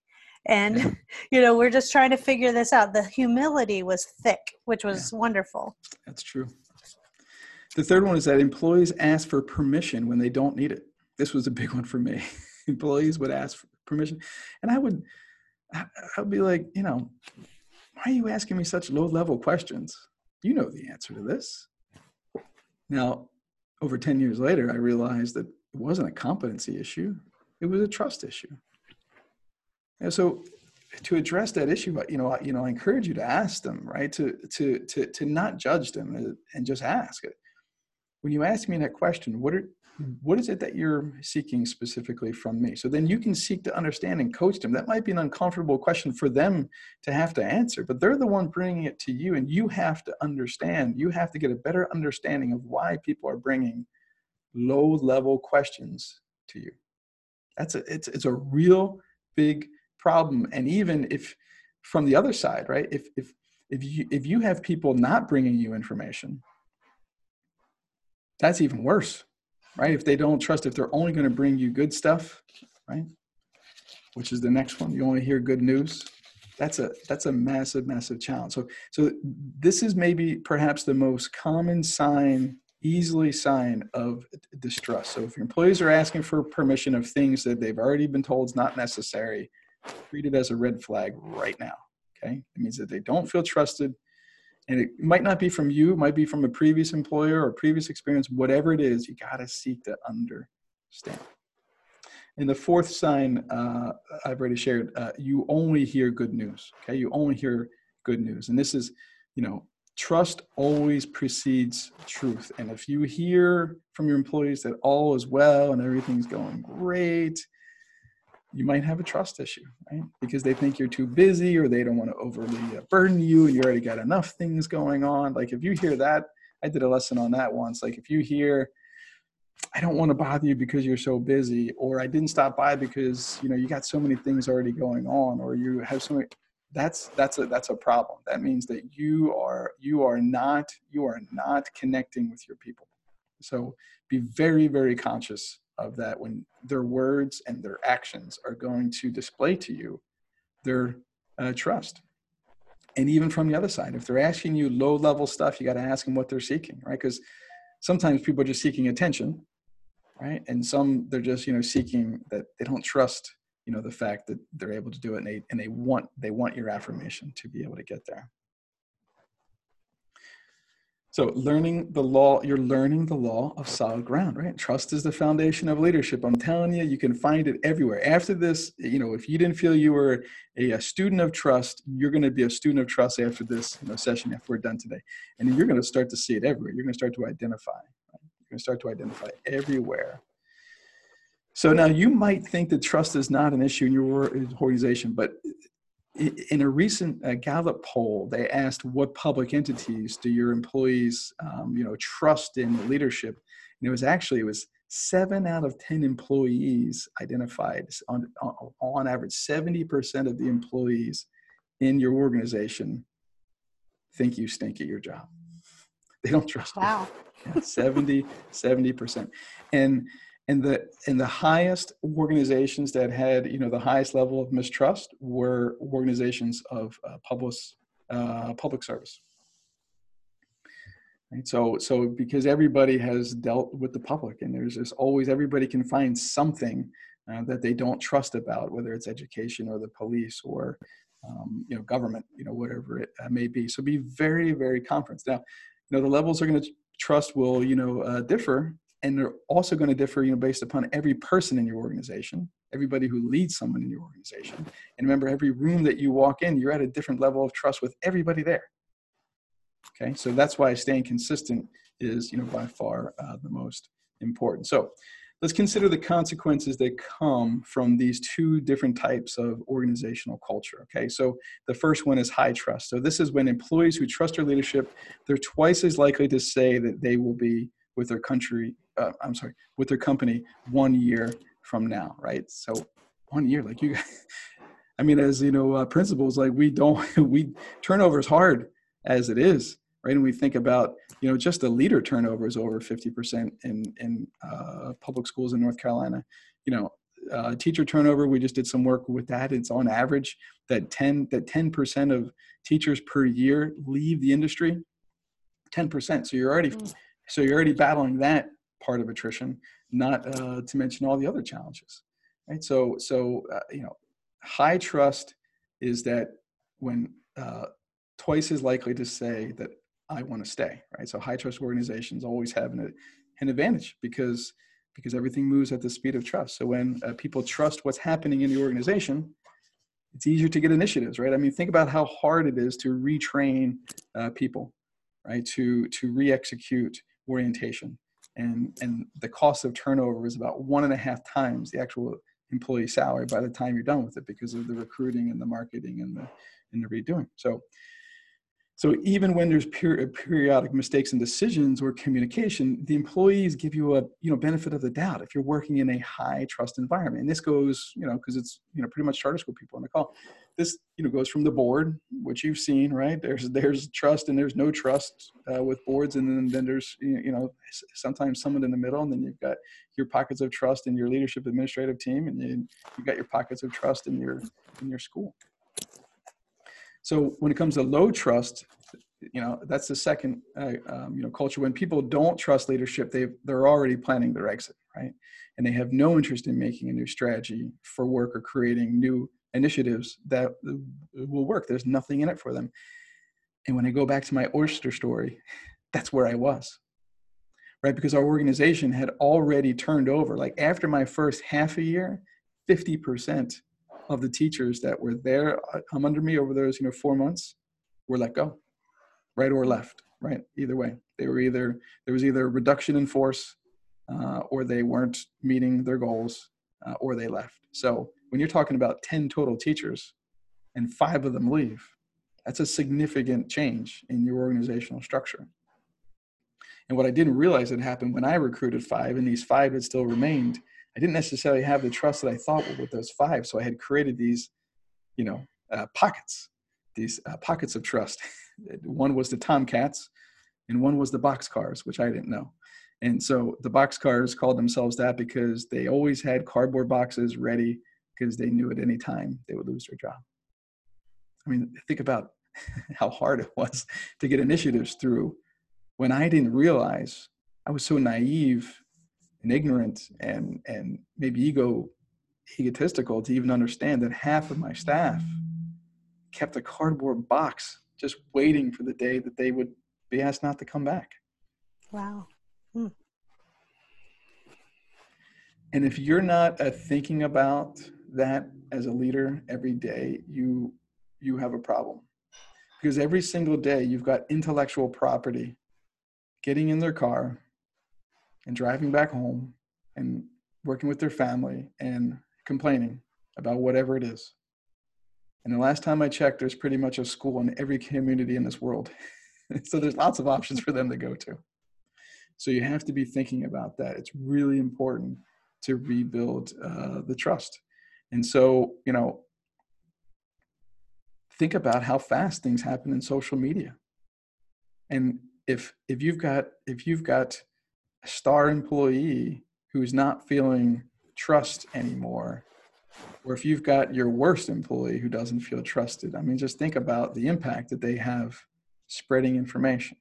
and you know we're just trying to figure this out. The humility was thick, which was yeah. wonderful. That's true. The third one is that employees ask for permission when they don't need it. This was a big one for me. employees would ask for permission, and I would, I would be like, you know, why are you asking me such low level questions? You know the answer to this. Now, over 10 years later, I realized that it wasn't a competency issue, it was a trust issue. And so to address that issue, you know, you know, I encourage you to ask them, right? To to to to not judge them uh, and just ask it. When you ask me that question, what are what is it that you're seeking specifically from me? So then you can seek to understand and coach them. That might be an uncomfortable question for them to have to answer, but they're the one bringing it to you, and you have to understand. You have to get a better understanding of why people are bringing low level questions to you. That's a it's it's a real big problem. And even if from the other side, right? If if if you if you have people not bringing you information, that's even worse, right? If they don't trust, if they're only going to bring you good stuff, right? Which is the next one. You only hear good news. That's a that's a massive massive challenge. So so this is maybe perhaps the most common sign easily sign of distrust. So if your employees are asking for permission of things that they've already been told is not necessary, treat it as a red flag right now. Okay. It means that they don't feel trusted. And it might not be from you, it might be from a previous employer or previous experience, whatever it is, you got to seek to understand. And the fourth sign uh, I've already shared, uh, you only hear good news. Okay. You only hear good news. And this is, you know, trust always precedes truth. And if you hear from your employees that all is well and everything's going great, you might have a trust issue, right? Because they think you're too busy or they don't want to overly uh, burden you and you already got enough things going on. Like if you hear that, I did a lesson on that once. Like if you hear, I don't want to bother you because you're so busy, or I didn't stop by because you know you got so many things already going on, or you have so many that's that's a that's a problem that means that you are you are not you are not connecting with your people so be very very conscious of that when their words and their actions are going to display to you their uh, trust. And even from the other side if they're asking you low level stuff you got to ask them what they're seeking right? Because sometimes people are just seeking attention right? And some they're just you know seeking that they don't trust you know the fact that they're able to do it and they and they want they want your affirmation to be able to get there so learning the law you're learning the law of solid ground right? Trust is the foundation of leadership. I'm telling you you can find it everywhere. After this you know if you didn't feel you were a, a student of trust you're going to be a student of trust after this you know, session after we're done today. And you're going to start to see it everywhere. You're going to start to identify right? you're going to start to identify everywhere. So now you might think that trust is not an issue in your organization, but in a recent uh, Gallup poll, they asked what public entities do your employees, um, you know, trust in leadership, and it was actually it was seven out of ten employees identified on on, on average, seventy percent of the employees in your organization think you stink at your job. They don't trust wow. you. Yeah, 70 percent, and and the and the highest organizations that had you know the highest level of mistrust were organizations of uh, public uh, public service. Right? So so because everybody has dealt with the public and there's just always everybody can find something uh, that they don't trust about whether it's education or the police or um, you know government you know whatever it uh, may be. So be very very confident now you know the levels are going to trust will you know uh, differ and they're also going to differ you know based upon every person in your organization everybody who leads someone in your organization. And remember every room that you walk in you're at a different level of trust with everybody there. Okay so that's why staying consistent is you know by far uh, the most important. So let's consider the consequences that come from these two different types of organizational culture okay? So the first one is high trust. So this is when employees who trust their leadership they're twice as likely to say that they will be with their country uh, i'm sorry with their company one year from now right? So one year like you i mean as you know uh, principals like we don't we turnover is hard as it is right? And we think about you know just the leader turnover is over 50% in in uh, public schools in north carolina. You know uh, teacher turnover we just did some work with that. It's on average that 10 that 10% of teachers per year leave the industry. 10% so you're already mm. so you're already battling that part of attrition, not uh, to mention all the other challenges, right? So, so uh, you know, high trust is that when uh, twice as likely to say that I want to stay, right? So high trust organizations always have an, an advantage because because everything moves at the speed of trust. So when uh, people trust what's happening in the organization, it's easier to get initiatives, right? I mean, think about how hard it is to retrain uh, people, right? To to re-execute orientation and and the cost of turnover is about one and a half times the actual employee salary by the time you're done with it because of the recruiting and the marketing and the and the redoing. So so even when there's per- periodic mistakes in decisions or communication, the employees give you a you know benefit of the doubt if you're working in a high trust environment. And this goes you know because it's you know pretty much charter school people on the call. This you know goes from the board, which you've seen, right? There's there's trust and there's no trust uh, with boards, and then, then there's you know sometimes someone in the middle, and then you've got your pockets of trust in your leadership administrative team, and you, you've got your pockets of trust in your in your school. So when it comes to low trust, you know that's the second uh, um, you know culture. When people don't trust leadership, they they're already planning their exit, right? And they have no interest in making a new strategy for work or creating new initiatives that will work. There's nothing in it for them. And when I go back to my oyster story, that's where I was, right? Because our organization had already turned over. Like after my first half a year, 50% of the teachers that were there um, under me over those you know four months were let go right or left right either way they were either there was either reduction in force uh, or they weren't meeting their goals uh, or they left so when you're talking about 10 total teachers and five of them leave that's a significant change in your organizational structure and what i didn't realize had happened when i recruited five and these five had still remained I didn't necessarily have the trust that I thought with those five. So I had created these, you know, uh, pockets, these uh, pockets of trust. one was the Tomcats, and one was the boxcars, which I didn't know. And so the boxcars called themselves that because they always had cardboard boxes ready because they knew at any time they would lose their job. I mean, think about how hard it was to get initiatives through when I didn't realize I was so naive and ignorant and and maybe ego egotistical to even understand that half of my staff kept a cardboard box just waiting for the day that they would be asked not to come back. Wow. Hmm. And if you're not uh, thinking about that as a leader every day, you you have a problem. Because every single day you've got intellectual property getting in their car, and driving back home and working with their family and complaining about whatever it is. And the last time I checked, there's pretty much a school in every community in this world. so there's lots of options for them to go to. So you have to be thinking about that. It's really important to rebuild uh, the trust. And so, you know, think about how fast things happen in social media. And if if you've got if you've got a star employee who's not feeling trust anymore, or if you've got your worst employee who doesn't feel trusted, I mean, just think about the impact that they have spreading information.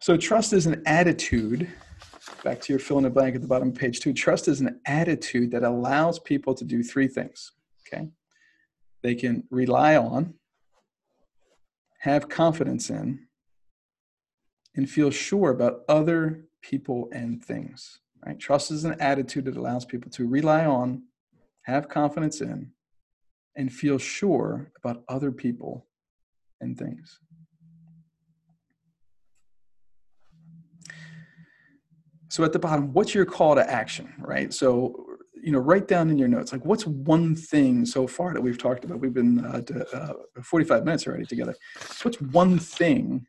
So, trust is an attitude. Back to your fill in the blank at the bottom of page two. Trust is an attitude that allows people to do three things. Okay. They can rely on, have confidence in, and feel sure about other people and things. Right? Trust is an attitude that allows people to rely on, have confidence in, and feel sure about other people and things. So at the bottom, what's your call to action, right? So, you know, write down in your notes, like what's one thing so far that we've talked about? We've been uh, to, uh, 45 minutes already together. What's one thing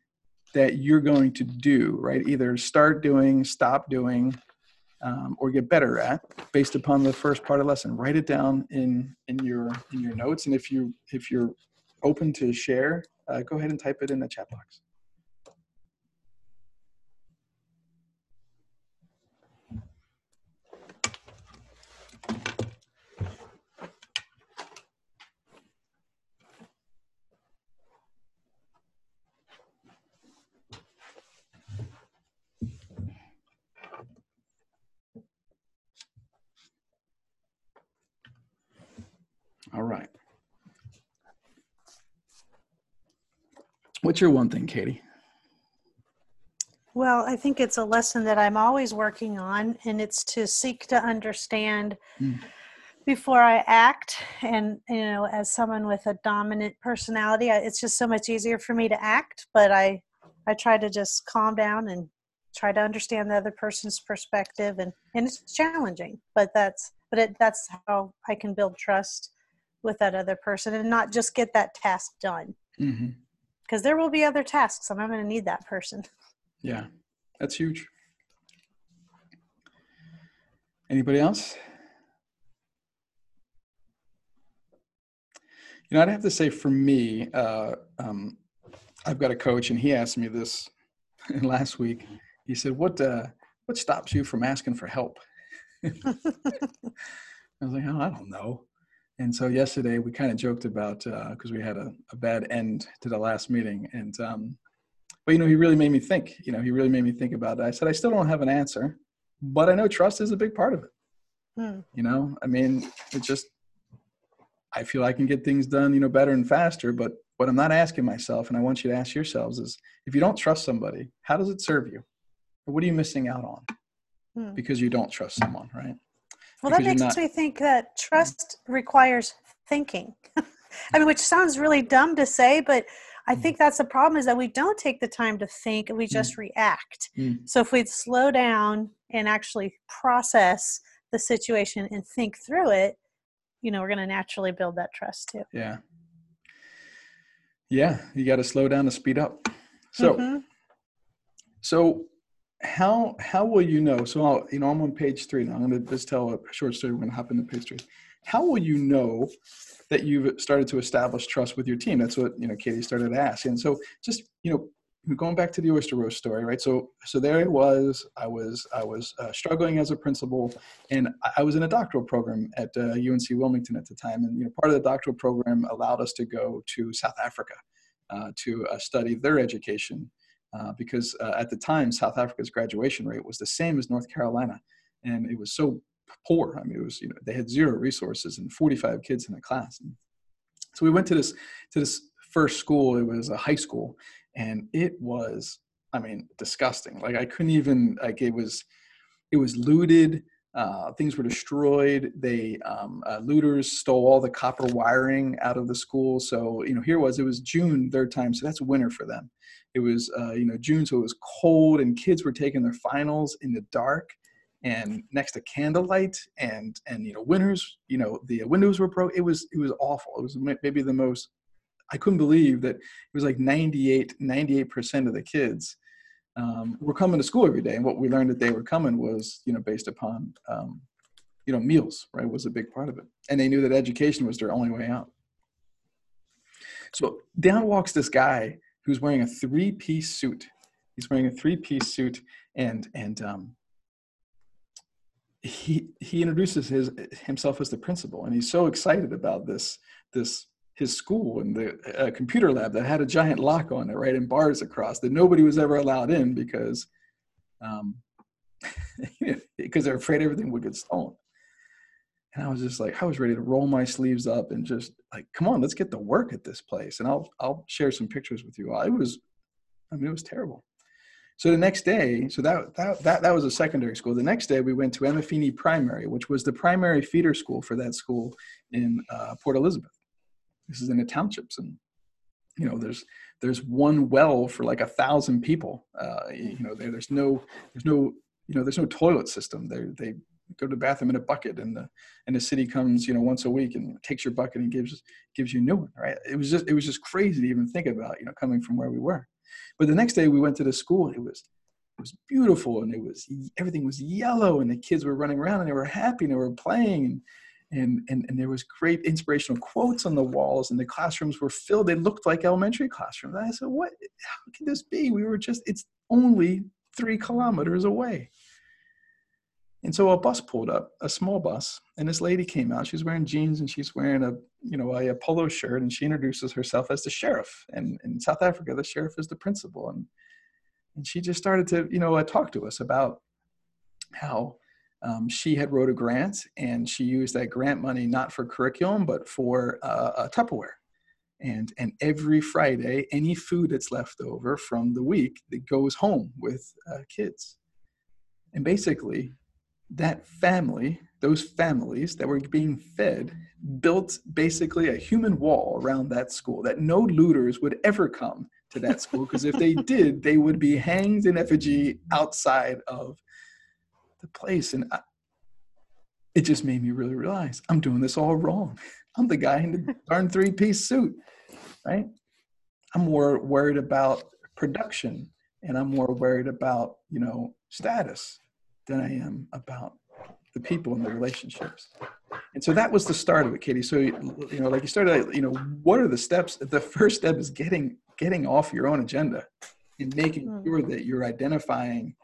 that you're going to do, right? Either start doing, stop doing, um, or get better at based upon the first part of the lesson. Write it down in in your in your notes, and if you if you're open to share, uh, go ahead and type it in the chat box. All right. What's your one thing, Katie? Well, I think it's a lesson that I'm always working on, and it's to seek to understand mm. before I act. And, you know, as someone with a dominant personality, it's just so much easier for me to act, but I I try to just calm down and try to understand the other person's perspective and and it's challenging but that's but it that's how i can build trust with that other person and not just get that task done because there will be other tasks and i'm going to need that person Yeah, that's huge. Anybody else? You know, I'd have to say for me, uh, um, I've got a coach, and he asked me this last week. He said, "What uh, what stops you from asking for help?" I was like, "Oh, I don't know." And so yesterday we kind of joked about because we had a, a bad end to the last meeting, and um, but you know, he really made me think. You know, he really made me think about it. I said, I still don't have an answer, but I know trust is a big part of it. Hmm. You know, I mean, it just I feel I can get things done, you know, better and faster. But what I'm not asking myself, and I want you to ask yourselves, is if you don't trust somebody, how does it serve you? Or what are you missing out on Hmm. because you don't trust someone, right? Well that makes not- me think that trust requires thinking i mean which sounds really dumb to say but i Mm. think that's the problem is that we don't take the time to think and we just react Mm. so if we'd slow down and actually process the situation and think through it you know we're going to naturally build that trust too Yeah. Yeah, you got to slow down to speed up. So, Mhm. So how how will you know? So I'll, you know I'm on page three now. I'm going to just tell a short story. We're going to hop into page three. How will you know that you've started to establish trust with your team? That's what you know Katie started to ask. And so just you know going back to the oyster roast story, right? So so there it was. I was I was uh, struggling as a principal, and I- was in a doctoral program at uh, UNC Wilmington at the time. And you know part of the doctoral program allowed us to go to South Africa uh, to uh, study their education uh, because uh, at the time South Africa's graduation rate was the same as North Carolina, and it was so poor. I mean, it was you know they had zero resources and 45 kids in a class. And so we went to this to this first school. It was a high school, and it was I mean disgusting. Like I couldn't even like it was it was looted. Uh, things were destroyed. They um, uh, looters stole all the copper wiring out of the school. So you know here was. It was June their time, so that's winter for them it was uh, you know june so it was cold and kids were taking their finals in the dark and next to candlelight and and you know winters you know the windows were broke it was it was awful it was maybe the most i couldn't believe that it was like 98 98% of the kids um, were coming to school every day and what we learned that they were coming was you know based upon um, you know meals right was a big part of it and they knew that education was their only way out so down walks this guy who's wearing a three-piece suit. He's wearing a three-piece suit, and and um, he he introduces his himself as the principal, and he's so excited about this this his school and the uh, computer lab that had a giant lock on it, right, and bars across that nobody was ever allowed in because um, because they're afraid everything would get stolen. And I was just like, I was ready to roll my sleeves up and just like, come on, let's get to work at this place. And I'll I'll share some pictures with you. It was, I mean, it was terrible. So the next day, so that that that, that was a secondary school. The next day, we went to Emifini Primary, which was the primary feeder school for that school in uh, Port Elizabeth. This is in the townships, and you know, there's there's one well for like a thousand people. Uh, you know, there, there's no there's no you know there's no toilet system. They they go to the bathroom in a bucket, and the and the city comes you know once a week and takes your bucket and gives gives you a new one. Right? It was just it was just crazy to even think about. You know, coming from where we were. But the next day we went to the school. It was it was beautiful, and it was everything was yellow, and the kids were running around, and they were happy, and they were playing, and and and, and there was great inspirational quotes on the walls, and the classrooms were filled. They looked like elementary classrooms. And I said, "What? How can this be? We were just it's only three kilometers away." And so a bus pulled up, a small bus, and this lady came out. She's wearing jeans and she's wearing a, you know, a, a polo shirt, and she introduces herself as the sheriff. And in South Africa, the sheriff is the principal. And and she just started to, you know, uh, talk to us about how um, she had wrote a grant and she used that grant money not for curriculum but for uh, a Tupperware. And and every Friday, any food that's left over from the week that goes home with uh, kids. And basically, that family, those families that were being fed, built basically a human wall around that school that no looters would ever come to that school because if they did, they would be hanged in effigy outside of the place. And I, it just made me really realize I'm doing this all wrong. I'm the guy in the darn three piece suit, right? I'm more worried about production and I'm more worried about, you know, status than I am about the people and the relationships. And so that was the start of it, Katie. So, you know, like you started, you know, what are the steps? The first step is getting, getting off your own agenda and making hmm. sure that you're identifying,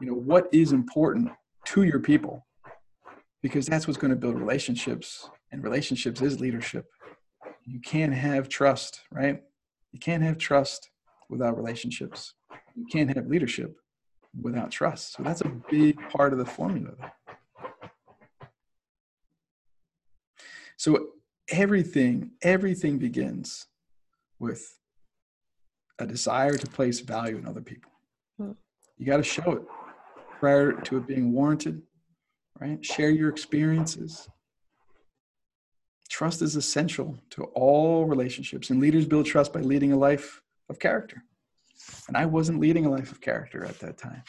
you know, what is important to your people? Because that's what's going to build relationships and relationships is leadership. You can't have trust right? You can't have trust without relationships. You can't have leadership without trust. So that's a big part of the formula. So everything everything begins with a desire to place value in other people. Hmm. you got to show it prior to it being warranted right? Share your experiences. Trust is essential to all relationships, and leaders build trust by leading a life of character. And I wasn't leading a life of character at that time.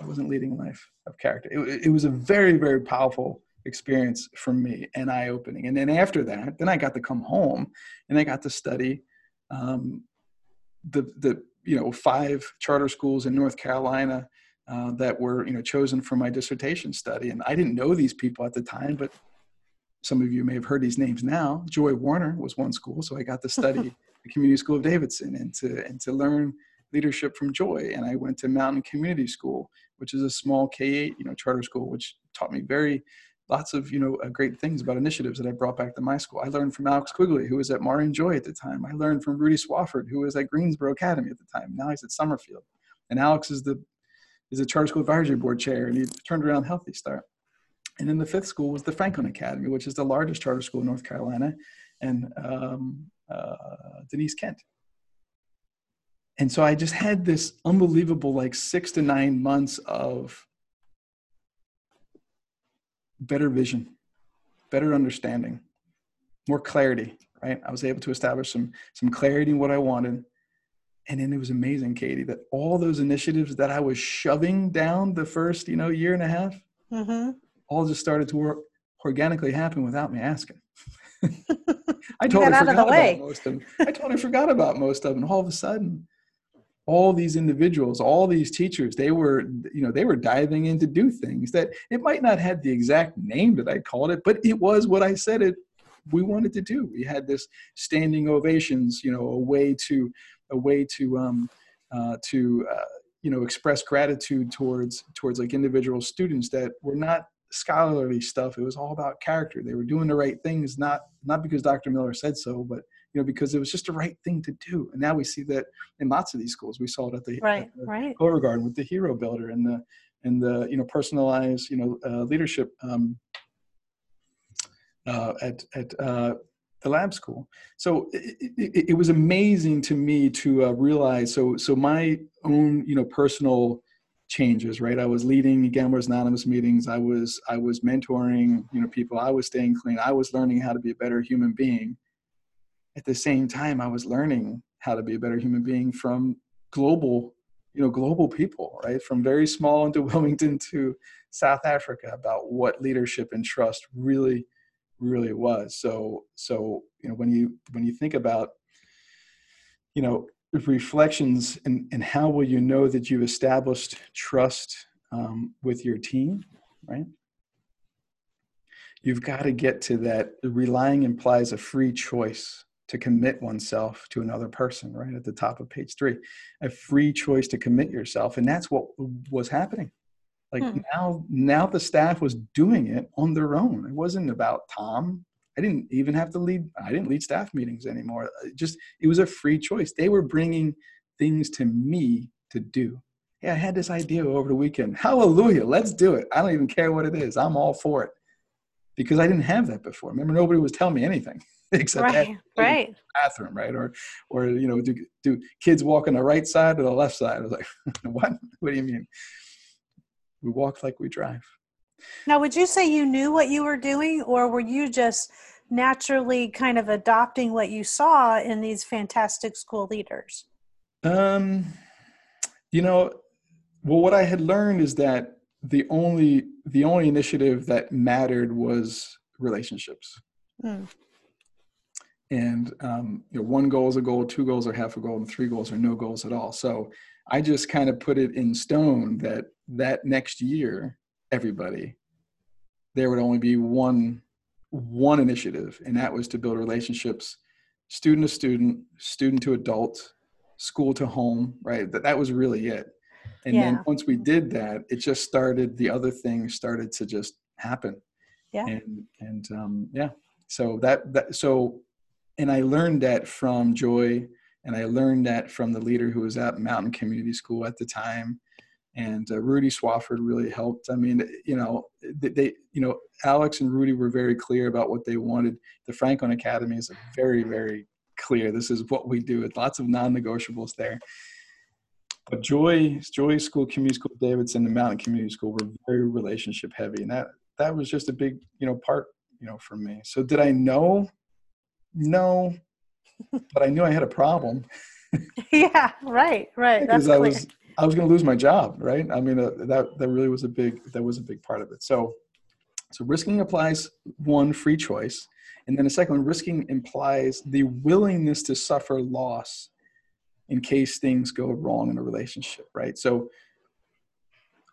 I wasn't leading a life of character. It, it was a very, very powerful experience for me and eye opening. And then after that, then I got to come home and I got to study um, the the you know five charter schools in North Carolina uh, that were you know chosen for my dissertation study. And i didn't know these people at the time but some of you may have heard these names now. Joy warner was one school so i got to study the community school of davidson and to and to learn leadership from joy. And i went to mountain community school which is a small k-8 you know charter school which taught me very lots of you know uh, great things about initiatives that i brought back to my school. I learned from alex quigley who was at marian joy at the time. I learned from rudy swafford who was at greensboro academy at the time. Now he's at summerfield. And alex is the is a charter school advisory board chair, and he turned around Healthy Start. And then the fifth school was the Franklin Academy, which is the largest charter school in North Carolina, and um, uh, Denise Kent. And so I just had this unbelievable, like six to nine months of better vision, better understanding, more clarity. Right, I was able to establish some some clarity in what I wanted, and then it was amazing katie that all those initiatives that i was shoving down the first you know year and a half mm-hmm. all just started to work organically happen without me asking. I totally forgot about most of them i totally forgot about most of them and all of a sudden all these individuals all these teachers they were you know they were diving in to do things that it might not have the exact name that i called it but it was what i said it we wanted to do we had this standing ovations you know a way to a way to um, uh, to uh, you know express gratitude towards towards like individual students that were not scholarly stuff. It was all about character. They were doing the right things, not not because Dr. Miller said so, but you know because it was just the right thing to do. And now we see that in lots of these schools. We saw it at the, right, at the right. Garden with the Hero Builder and the and the you know personalized you know uh, leadership um, uh, at at uh, the lab school. So it, it, it was amazing to me to uh, realize. So so my own you know personal changes right? I was leading gamblers anonymous meetings. I was i was mentoring you know people. I was staying clean. I was learning how to be a better human being. At the same time i was learning how to be a better human being from global you know global people right? From very small into wilmington to south africa about what leadership and trust really really was. So so you know when you when you think about you know reflections and and how will you know that you've established trust um, with your team, right? You've got to get to that. Relying implies a free choice to commit oneself to another person, right at the top of page three, a free choice to commit yourself, and that's what was happening like hmm. now, now the staff was doing it on their own. It wasn't about Tom. I didn't even have to lead. I didn't lead staff meetings anymore. It just it was a free choice. They were bringing things to me to do. Yeah, I had this idea over the weekend. Hallelujah, let's do it. I don't even care what it is. I'm all for it because I didn't have that before. Remember, nobody was telling me anything except right, right. bathroom, right? Or, or you know, do, do kids walk on the right side or the left side? I was like, what? What do you mean? We walk like we drive now would you say you knew what you were doing or were you just naturally kind of adopting what you saw in these fantastic school leaders Um, you know, well, what I had learned is that the only the only initiative that mattered was relationships. Mm. And um, you know, one goal is a goal, two goals are half a goal, and three goals are no goals at all. So I just kind of put it in stone that that next year, everybody, there would only be one one initiative, and that was to build relationships, student to student, student to adult, school to home. Right. That that was really it. And yeah. then once we did that, it just started. The other things started to just happen. Yeah. And and um, yeah. So that that so, and I learned that from Joy and I learned that from the leader who was at Mountain Community School at the time. And uh, Rudy Swafford really helped. I mean, you know, they, they, you know, Alex and Rudy were very clear about what they wanted. The Franklin Academy is very, very clear. This is what we do. With lots of non-negotiables there. But Joy, Joy School, Community School, Davidson, and Mountain Community School were very relationship heavy, and that that was just a big, you know, part, you know, for me. So did I know? No, but I knew I had a problem. yeah, right, right. because I was I was going to lose my job, right? I mean, uh, that that really was a big that was a big part of it. So, so risking applies one free choice, and then the second one, risking implies the willingness to suffer loss in case things go wrong in a relationship, right? So.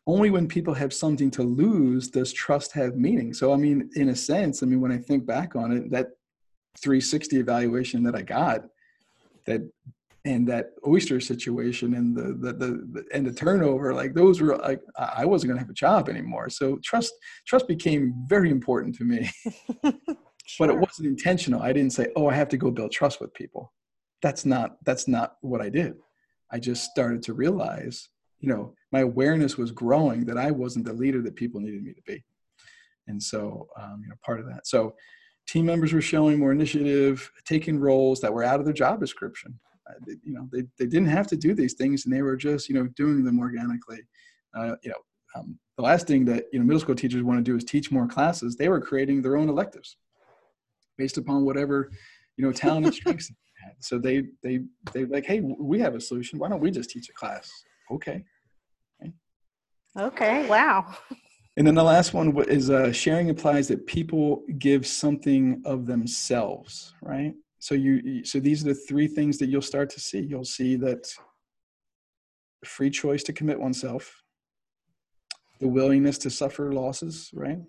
Only when people have something to lose does trust have meaning. So, I mean, in a sense, I mean, when I think back on it, that 360 evaluation that I got that and that oyster situation and the, the the, the, and the turnover like those were like i wasn't going to have a job anymore. So trust trust became very important to me. Sure. but it wasn't intentional. I didn't say oh i have to go build trust with people. That's not that's not what i did. I just started to realize you know my awareness was growing that i wasn't the leader that people needed me to be. And so um, you know part of that. So team members were showing more initiative, taking roles that were out of their job description. They, you know, they, they didn't have to do these things and they were just, you know, doing them organically. Uh, you know, um, the last thing that, you know, middle school teachers want to do is teach more classes. They were creating their own electives based upon whatever, you know, talent and strengths had. So they, they, they like, Hey, we have a solution. Why don't we just teach a class? Okay. Okay. okay. Wow. And then the last one is uh, sharing implies that people give something of themselves, right? So you, so these are the three things that you'll start to see. You'll see that free choice to commit oneself, the willingness to suffer losses, right?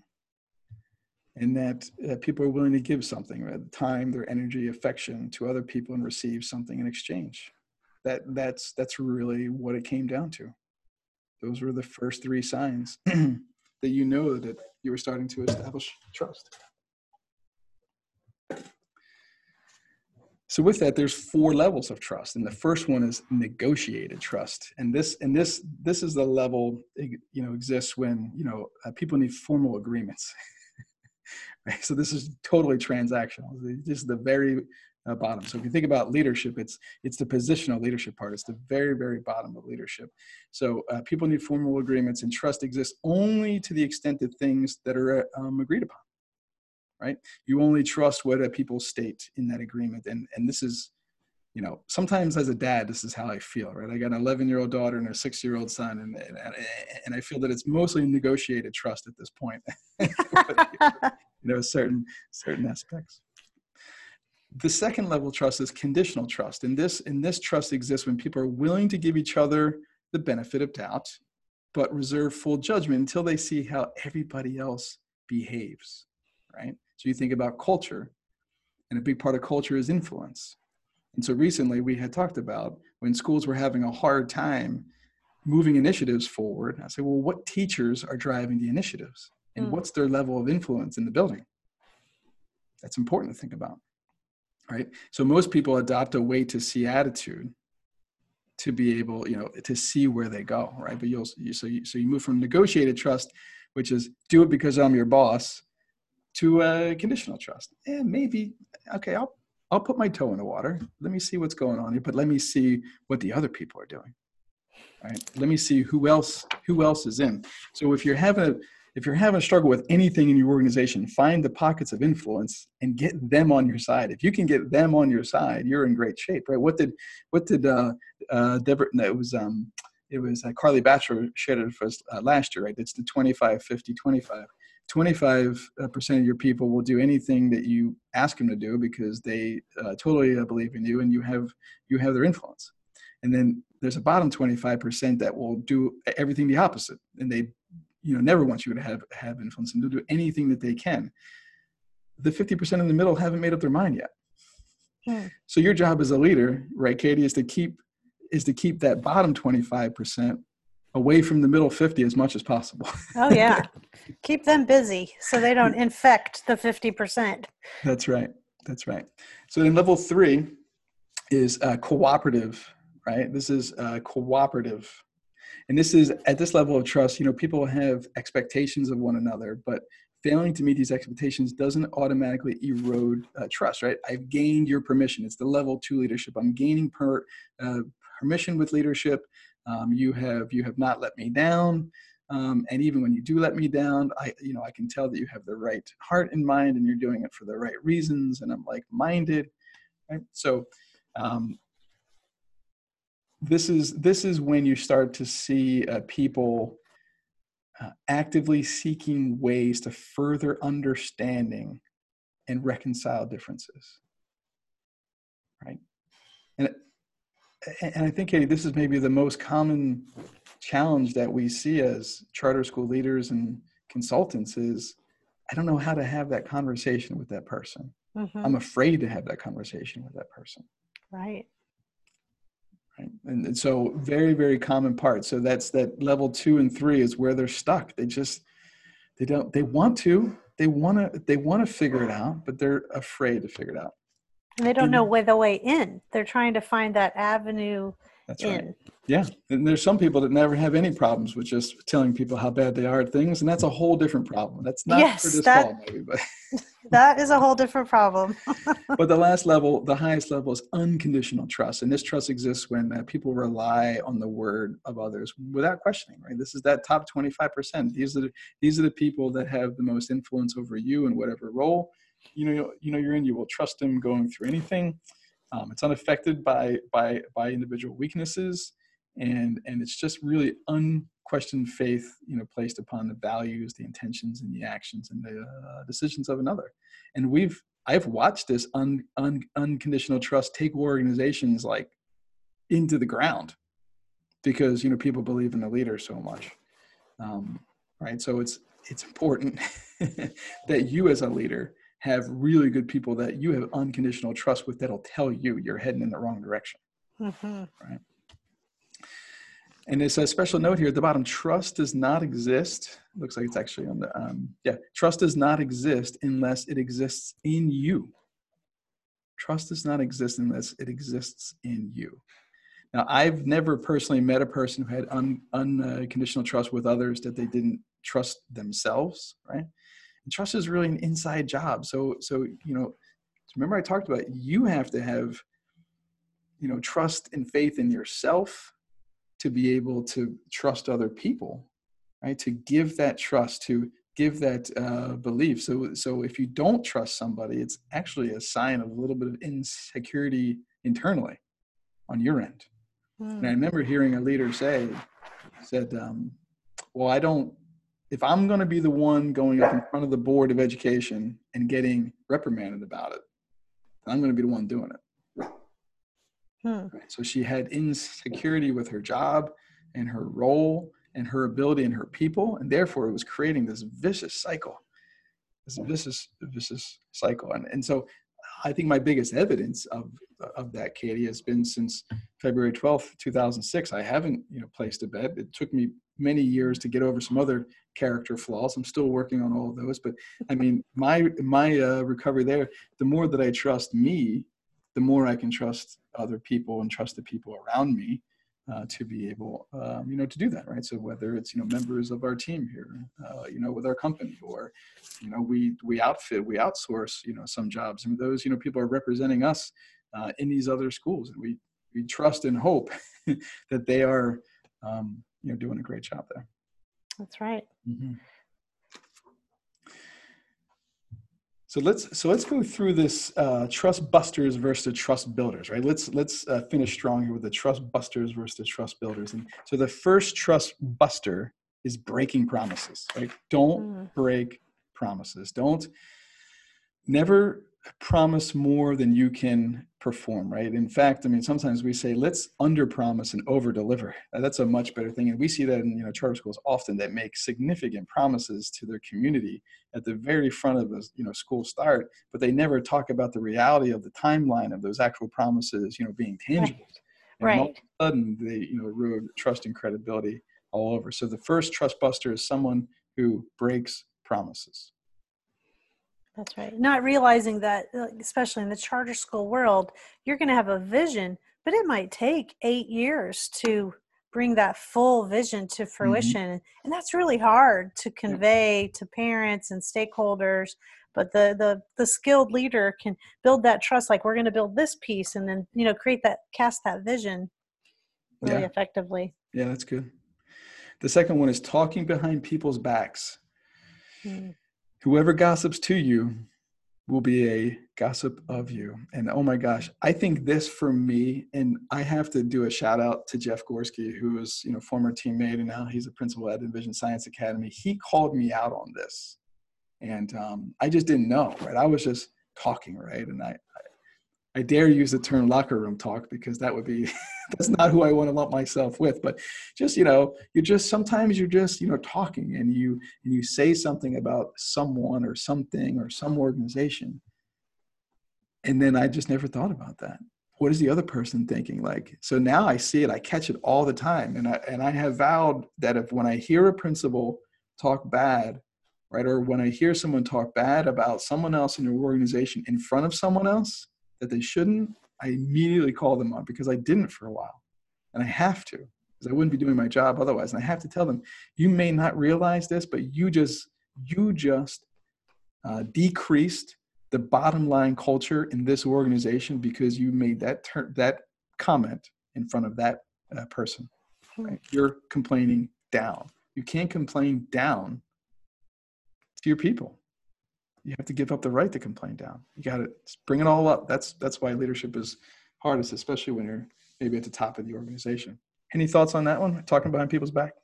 And that uh, people are willing to give something, right? Time, their energy, affection to other people, and receive something in exchange. That that's that's really what it came down to. Those were the first three signs. that you know that you were starting to establish trust. So with that, there's four levels of trust, and the first one is negotiated trust, and this and this this is the level you know exists when you know uh, people need formal agreements. right? So this is totally transactional. This is the very uh, bottom. So if you think about leadership, it's it's the positional leadership part. It's the very very bottom of leadership. So uh, people need formal agreements, and trust exists only to the extent that things that are um, agreed upon. Right? You only trust what people state in that agreement, and and this is. You know, sometimes as a dad, this is how I feel, right? I got an 11 year old daughter and a six year old son, and, and, and I feel that it's mostly negotiated trust at this point. you know, certain certain aspects the second level trust is conditional trust and this and this trust exists when people are willing to give each other the benefit of doubt but reserve full judgment until they see how everybody else behaves right so you think about culture and a big part of culture is influence and so recently we had talked about when schools were having a hard time moving initiatives forward i said well what teachers are driving the initiatives and mm. what's their level of influence in the building that's important to think about right? So most people adopt a way to see attitude to be able, you know, to see where they go, right? But you'll so you, so you move from negotiated trust, which is do it because I'm your boss, to a conditional trust. And maybe okay, I'll I'll put my toe in the water. Let me see what's going on here, but let me see what the other people are doing. All right, Let me see who else who else is in. So if you're having a if you're having a struggle with anything in your organization, find the pockets of influence and get them on your side. If you can get them on your side, you're in great shape, right? What did what did uh, uh, Deborah? No, it was um, it was uh, Carly Batchelor shared it for us uh, last year, right? It's the 25, 50, 25. 25% uh, of your people will do anything that you ask them to do because they uh, totally uh, believe in you and you have you have their influence. And then there's a bottom 25% that will do everything the opposite and they you know never want you to have have influence and they'll do anything that they can. The 50% in the middle haven't made up their mind yet. Hmm. so your job as a leader right katie is to keep is to keep that bottom 25% away from the middle 50 as much as possible. oh yeah. Keep them busy so they don't infect the 50%. That's right. That's right. So then level 3 is uh, cooperative, right? This is uh, cooperative. And this is at this level of trust, you know, people have expectations of one another, but failing to meet these expectations doesn't automatically erode uh, trust, right? I've gained your permission. It's the level two leadership. I'm gaining per, uh, permission with leadership. Um, you have you have not let me down. Um, and even when you do let me down, I you know I can tell that you have the right heart in mind, and you're doing it for the right reasons, and I'm like-minded. Right? So um, this is this is when you start to see uh, people uh, actively seeking ways to further understanding and reconcile differences. Right, and and I think, Katie, this is maybe the most common challenge that we see as charter school leaders and consultants is I don't know how to have that conversation with that person. Mm-hmm. I'm afraid to have that conversation with that person. Right. Right. And, and so very, very common part. So that's that level two and three is where they're stuck. They just they don't they want to, they wanna they wanna figure it out, but they're afraid to figure it out. And they don't know where the way in. They're trying to find that avenue That's in. Right. Yeah. And there's some people that never have any problems with just telling people how bad they are at things. And that's a whole different problem. That's not yes, for this that, call, maybe, but that is a whole different problem. but the last level, the highest level is unconditional trust. And this trust exists when uh, people rely on the word of others without questioning, right? This is that top 25%. These are the, these are the people that have the most influence over you in whatever role you know you know you're in you will trust them going through anything. Um, it's unaffected by by by individual weaknesses and and it's just really unquestioned faith you know placed upon the values the intentions and the actions and the uh, decisions of another. And we've i've watched this un, un, unconditional trust take organizations like into the ground because you know people believe in the leader so much. Um, right? So it's it's important that you as a leader have really good people that you have unconditional trust with that'll tell you you're heading in the wrong direction. Mm-hmm. Right. And it's a special note here at the bottom trust does not exist. Looks like it's actually on the, um, yeah, trust does not exist unless it exists in you. Trust does not exist unless it exists in you. Now, I've never personally met a person who had un, unconditional trust with others that they didn't trust themselves, right? And trust is really an inside job. So, so you know, remember I talked about you have to have, you know, trust and faith in yourself to be able to trust other people, right? To give that trust, to give that uh, belief. So, so if you don't trust somebody, it's actually a sign of a little bit of insecurity internally on your end. Mm. And I hmm. remember hearing a leader say, said, um, "Well, I don't if I'm going to be the one going up in front of the board of education and getting reprimanded about it, I'm going to be the one doing it. Hmm. So she had insecurity with her job and her role and her ability and her people, and therefore it was creating this vicious cycle, this vicious, vicious cycle. And and so I think my biggest evidence of of that, Katie, has been since February 12th, 2006. I haven't, you know, placed a bet. It took me many years to get over some other character flaws. I'm still working on all of those, but I mean, my my uh, recovery there. The more that I trust me, the more I can trust other people and trust the people around me uh, to be able, um, you know, to do that, right? So whether it's you know members of our team here, uh, you know, with our company, or you know, we we outfit, we outsource, you know, some jobs, and those you know people are representing us uh, in these other schools, and we we trust and hope that they are, um, you're doing a great job there. That's right. Mm-hmm. So let's so let's go through this uh, trust busters versus the trust builders, right? Let's let's uh, finish strong here with the trust busters versus the trust builders. And so the first trust buster is breaking promises, right? Don't mm. break promises. Don't never promise more than you can perform right? In fact i mean sometimes we say let's under promise and over deliver uh, that's a much better thing and we see that in you know charter schools often that make significant promises to their community at the very front of the you know school start but they never talk about the reality of the timeline of those actual promises you know being tangible. Right, and all of a sudden they you know erode trust and credibility all over. So the first trust buster is someone who breaks promises that's right. Not realizing that, uh, especially in the charter school world, you're going to have a vision, but it might take eight years to bring that full vision to mm-hmm. fruition. Mm-hmm. And that's really hard to convey to parents and stakeholders. But the, the, the skilled leader can build that trust, like we're going to build this piece and then, you know, create that, cast that vision really yeah. effectively. Yeah, that's good. The second one is talking behind people's backs. Mm whoever gossips to you will be a gossip of you. And oh my gosh, I think this for me, and I have to do a shout out to Jeff Gorski, who is you know former teammate and now he's a principal at Envision Science Academy. He called me out on this, and um, I just didn't know. Right, I was just talking right, and I I dare use the term locker room talk because that would be that's not who I want to lump myself with. But just you know, you just sometimes you're just you know talking and you and you say something about someone or something or some organization, and then I just never thought about that. What is the other person thinking? Like so now I see it, I catch it all the time, and I and I have vowed that if when I hear a principal talk bad, right, or when I hear someone talk bad about someone else in your organization in front of someone else that they shouldn't, I immediately call them up because I didn't for a while. And I have to, because I wouldn't be doing my job otherwise. And I have to tell them, you may not realize this, but you just, you just uh, decreased the bottom line culture in this organization because you made that ter- that comment in front of that uh, person. Hmm. Right? You're complaining down. You can't complain down to your people you have to give up the right to complain down. You got to bring it all up. That's that's why leadership is hardest, especially when you're maybe at the top of the organization. Any thoughts on that one? Talking behind people's back.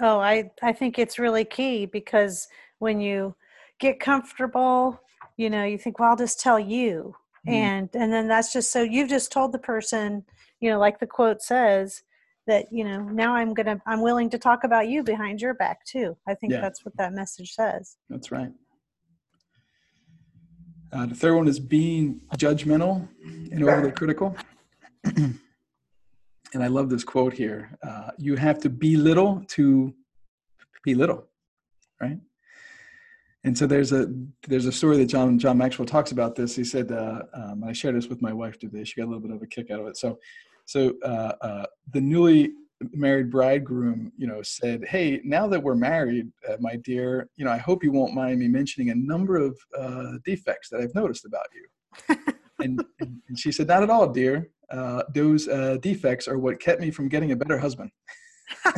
Oh, I I think it's really key because when you get comfortable, you know, you think, well, I'll just tell you, mm-hmm. and and then that's just so you've just told the person, you know, like the quote says, that you know now i'm gonna i'm willing to talk about you behind your back too i think yeah. that's what that message says that's right uh, the third one is being judgmental and overly critical and i love this quote here uh, you have to be little to be little right and so there's a there's a story that John John Maxwell talks about this. He said, uh, um, I shared this with my wife today. She got a little bit of a kick out of it. So so uh, uh, the newly married bridegroom, you know, said, "Hey, now that we're married, uh, my dear, you know, I hope you won't mind me mentioning a number of uh, defects that I've noticed about you." and, and, she said, "Not at all, dear. Uh, those uh, defects are what kept me from getting a better husband."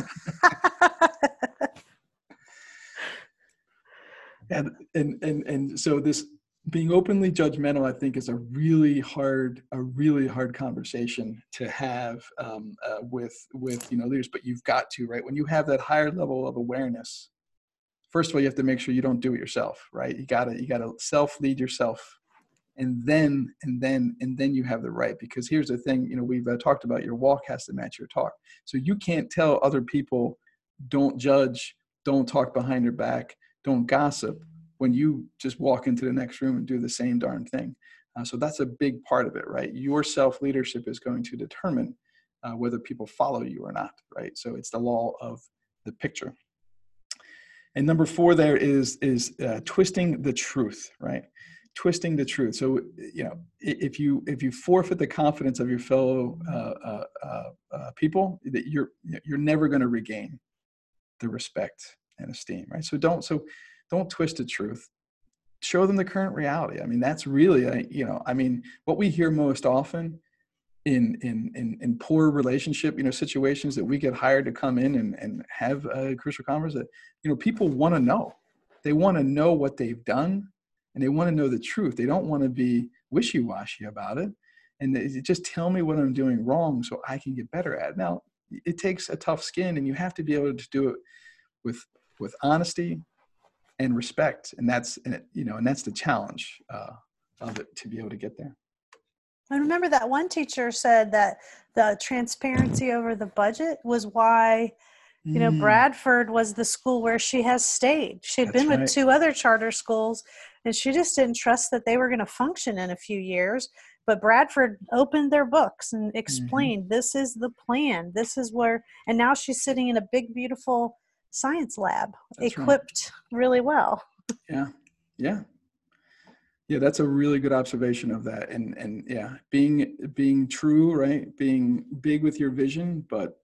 and and and and so this being openly judgmental i think is a really hard a really hard conversation to have um, uh, with with you know leaders but you've got to right? When you have that higher level of awareness first of all you have to make sure you don't do it yourself right? You gotta you gotta self lead yourself and then and then and then you have the right because here's the thing you know we've uh, talked about your walk has to match your talk. So you can't tell other people don't judge don't talk behind your back don't gossip when you just walk into the next room and do the same darn thing. Uh, so that's a big part of it, right? Your self leadership is going to determine uh, whether people follow you or not, right? So it's the law of the picture. And number four there is is uh, twisting the truth, right? Twisting the truth. So you know, if you if you forfeit the confidence of your fellow uh, uh, uh, people, that you're you're never going to regain the respect and esteem, right? So don't so don't twist the truth show them the current reality i mean that's really you know i mean what we hear most often in in in, in poor relationship you know situations that we get hired to come in and, and have a crucial conference that you know people want to know they want to know what they've done and they want to know the truth. They don't want to be wishy-washy about it. And they just tell me what I'm doing wrong so I can get better at it. Now, it takes a tough skin and you have to be able to do it with with honesty and respect. And that's you know, and that's the challenge uh, of it to be able to get there. I remember that one teacher said that the transparency over the budget was why you know, mm. Bradford was the school where she has stayed. She had been right. with two other charter schools, and she just didn't trust that they were going to function in a few years. But Bradford opened their books and mm-hmm. explained, mm-hmm. "This is the plan. This is where." And now she's sitting in a big, beautiful science lab, That's equipped right. really well. Yeah, yeah, yeah. That's a really good observation of that. And and yeah, being being true, right? Being big with your vision, but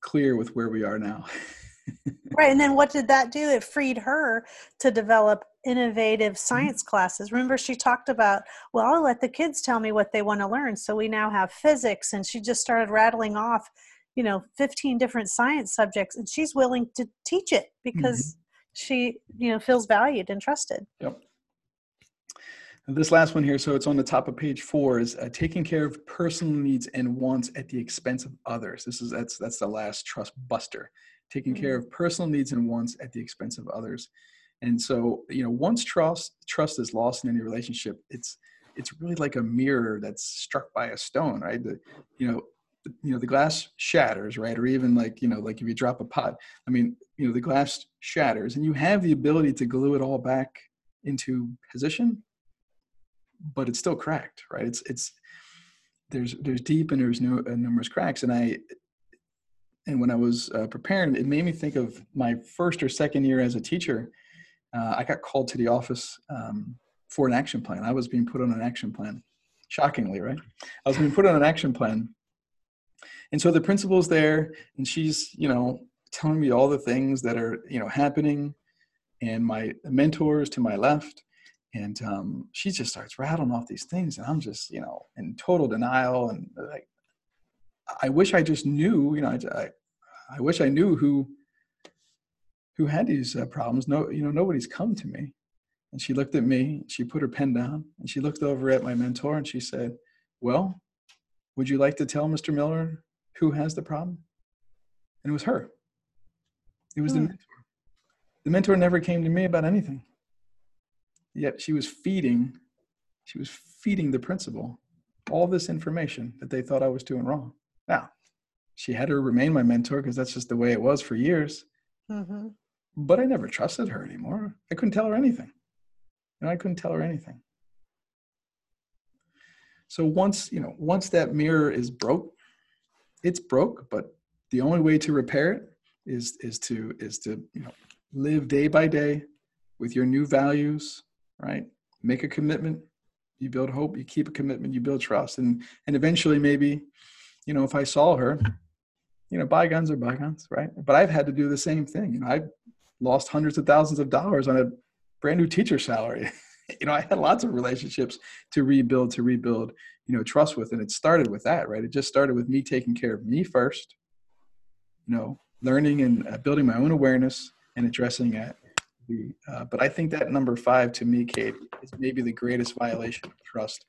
clear with where we are now. right. And then what did that do? It freed her to develop innovative mm-hmm. science mm-hmm. classes. Remember, she talked about, well, I'll let the kids tell me what they want to learn. So we now have physics. And she just started rattling off, you know, 15 different science subjects. And she's willing to teach it because mm-hmm. she, you know, feels valued and trusted. Yep this last one here, so it's on the top of page four, is uh, taking care of personal needs and wants at the expense of others. This is that's that's the last trust buster. Taking care mm-hmm. of personal needs and wants at the expense of others. And so, you know, once trust trust is lost in any relationship, it's it's really like a mirror that's struck by a stone, right? The, you know, you know the glass shatters right or even like you know like if you drop a pot i mean you know the glass shatters and you have the ability to glue it all back into position but it's still cracked, right? It's it's there's there's deep and there's uh, numerous cracks, and I and when I was uh, preparing, it made me think of my first or second year as a teacher. Uh, I got called to the office um, for an action plan. I was being put on an action plan. Shockingly, right? I was being put on an action plan, and so the principal's there, and she's you know telling me all the things that are you know happening, and my mentors to my left. And um, she just starts rattling off these things and i'm just you know in total denial and like i wish i just knew you know i, I, I wish i knew who who had these uh, problems. No you know nobody's come to me. And she looked at me she put her pen down and she looked over at my mentor and she said well would you like to tell mr miller who has the problem and it was her it was hmm. the mentor the mentor never came to me about anything Yet she was feeding, she was feeding the principal all this information that they thought I was doing wrong. Now, she had to remain my mentor because that's just the way it was for years. Mm-hmm. But I never trusted her anymore. I couldn't tell her anything. You know, I couldn't tell her anything. So once, you know, once that mirror is broke, it's broke, but the only way to repair it is is to is to, you know, live day by day with your new values, right? Make a commitment, you build hope, you keep a commitment, you build trust. And and eventually maybe, you know, if I saw her, you know, bygones are bygones, right? But I've had to do the same thing. You know, I've lost hundreds of thousands of dollars on a brand new teacher salary. you know, I had lots of relationships to rebuild, to rebuild, you know, trust with. And it started with that, right? It just started with me taking care of me first, you know, learning and uh, building my own awareness and addressing it uh, but I think that number five to me, Kate, is maybe the greatest violation of trust.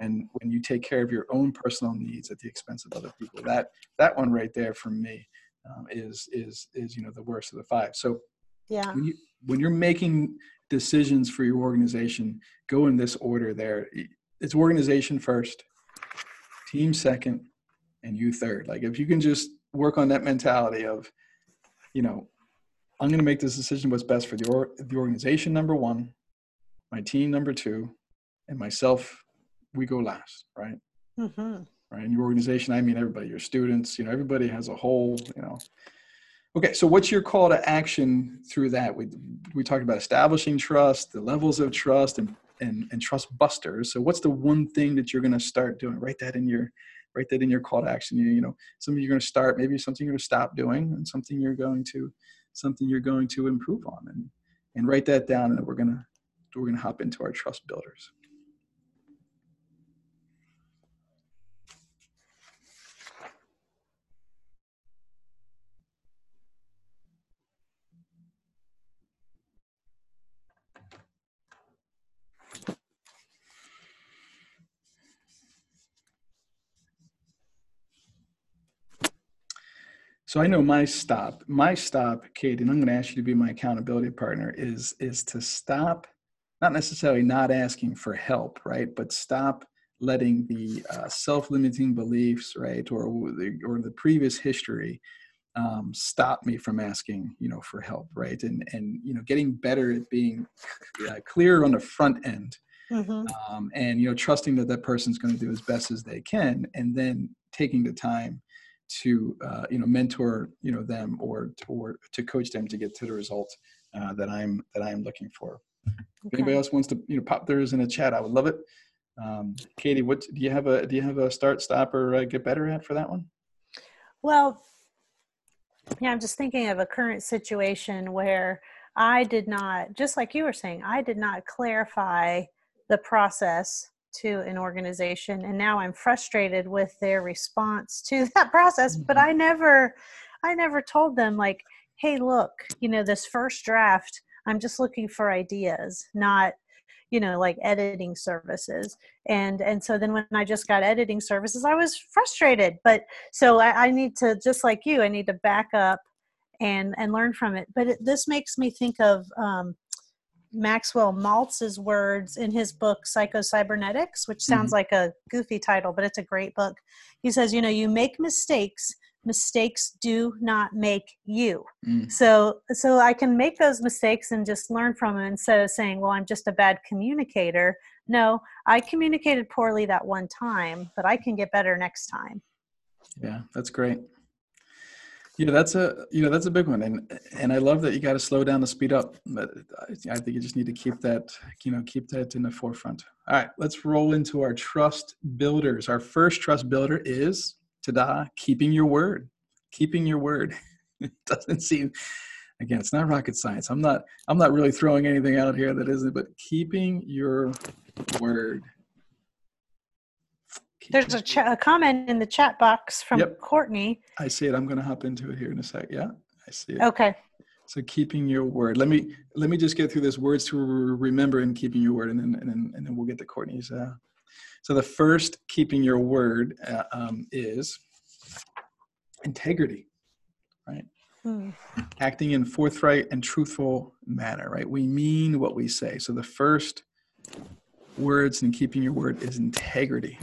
And when you take care of your own personal needs at the expense of other people, that that one right there for me um, is is is you know the worst of the five. So yeah, when you when you're making decisions for your organization, go in this order. There, it's organization first, team second, and you third. Like if you can just work on that mentality of, you know, I'm going to make this decision what's best for the, or, the organization, number one, my team, number two, and myself, we go last, right? Mm-hmm. Right. And your organization, I mean everybody, your students, you know, everybody has a whole, you know. Okay, so what's your call to action through that? We, we talked about establishing trust, the levels of trust, and, and, and trust busters. So what's the one thing that you're going to start doing? Write that in your write that in your call to action. You, you know, something you're going to start, maybe something you're going to stop doing, and something you're going to something you're going to improve on and and write that down and we're gonna we're gonna hop into our trust builders So I know my stop, my stop, Kate, and I'm going to ask you to be my accountability partner. Is is to stop, not necessarily not asking for help, right? But stop letting the uh, self-limiting beliefs, right, or the or the previous history um, stop me from asking, you know, for help, right? And and you know, getting better at being uh, clear on the front end, mm-hmm. um, and you know, trusting that that person's going to do as best as they can, and then taking the time to uh, you know mentor you know them or to, or to coach them to get to the result uh, that I'm that I'm looking for. Okay. If anybody else wants to you know pop theirs in the chat, I would love it. Um, Katie, what do you have a do you have a start, stop, or uh, get better at for that one? Well, yeah, I'm just thinking of a current situation where I did not, just like you were saying, I did not clarify the process to an organization and now i'm frustrated with their response to that process but mm-hmm. i never i never told them like hey look you know this first draft i'm just looking for ideas not you know like editing services and and so then when i just got editing services i was frustrated but so i, I need to just like you i need to back up and and learn from it but it, this makes me think of um, maxwell maltz's words in his book psycho-cybernetics which sounds mm-hmm. like a goofy title but it's a great book. He says you know you make mistakes mistakes do not make you. Mm. so so i can make those mistakes and just learn from them instead of saying well i'm just a bad communicator. No i communicated poorly that one time but i can get better next time. Yeah that's great yeah that's a you know that's a big one and and i love that you got to slow down to speed up but i think you just need to keep that you know keep that in the forefront. All right let's roll into our trust builders. Our first trust builder is ta-da keeping your word. Keeping your word. It doesn't seem again it's not rocket science. I'm not i'm not really throwing anything out here that isn't but keeping your word there's a, ch- a, comment in the chat box from yep. courtney i see it i'm going to hop into it here in a sec yeah i see it okay so keeping your word let me let me just get through this words to remember and keeping your word and then and then, and then we'll get to courtney's uh, so the first keeping your word uh, um, is integrity, right? Hmm. Acting in forthright and truthful manner, right? We mean what we say. So the first words in keeping your word is integrity.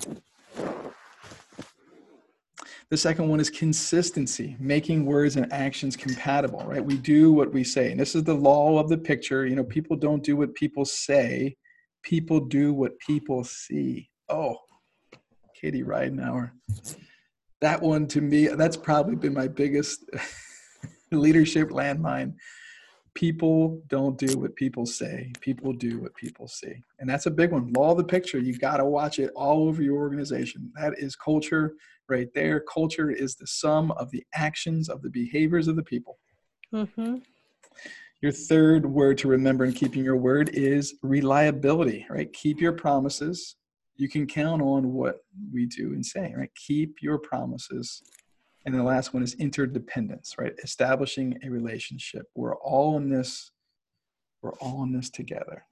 The second one is consistency, making words and actions compatible, right? We do what we say. And this is the law of the picture. You know, people don't do what people say, people do what people see oh, Katie Ridenour. That one to me, that's probably been my biggest leadership landmine. People don't do what people say. People do what people see. And that's a big one. Law of the picture—you've got to watch it all over your organization. That is culture right there. Culture is the sum of the actions of the behaviors of the people. Mm-hmm. Your third word to remember in keeping your word is reliability, right? Keep your promises you can count on what we do and say, right? Keep your promises. And the last one is interdependence, right? Establishing a relationship. We're all in this, we're all in this together.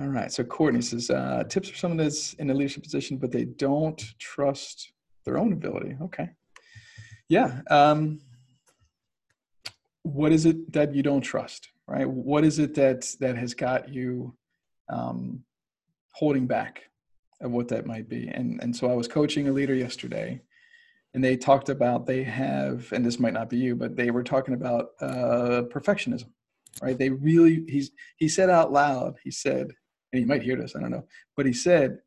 All right. So Courtney says uh, tips for someone that's in a leadership position, but they don't trust their own ability. Okay. Yeah. Um, what is it that you don't trust? Right. What is it that that has got you um, holding back of what that might be. And and so I was coaching a leader yesterday, and they talked about they have, and this might not be you, but they were talking about uh, perfectionism, right? They really he's he said out loud, he said, and you might hear this, I don't know, but he said,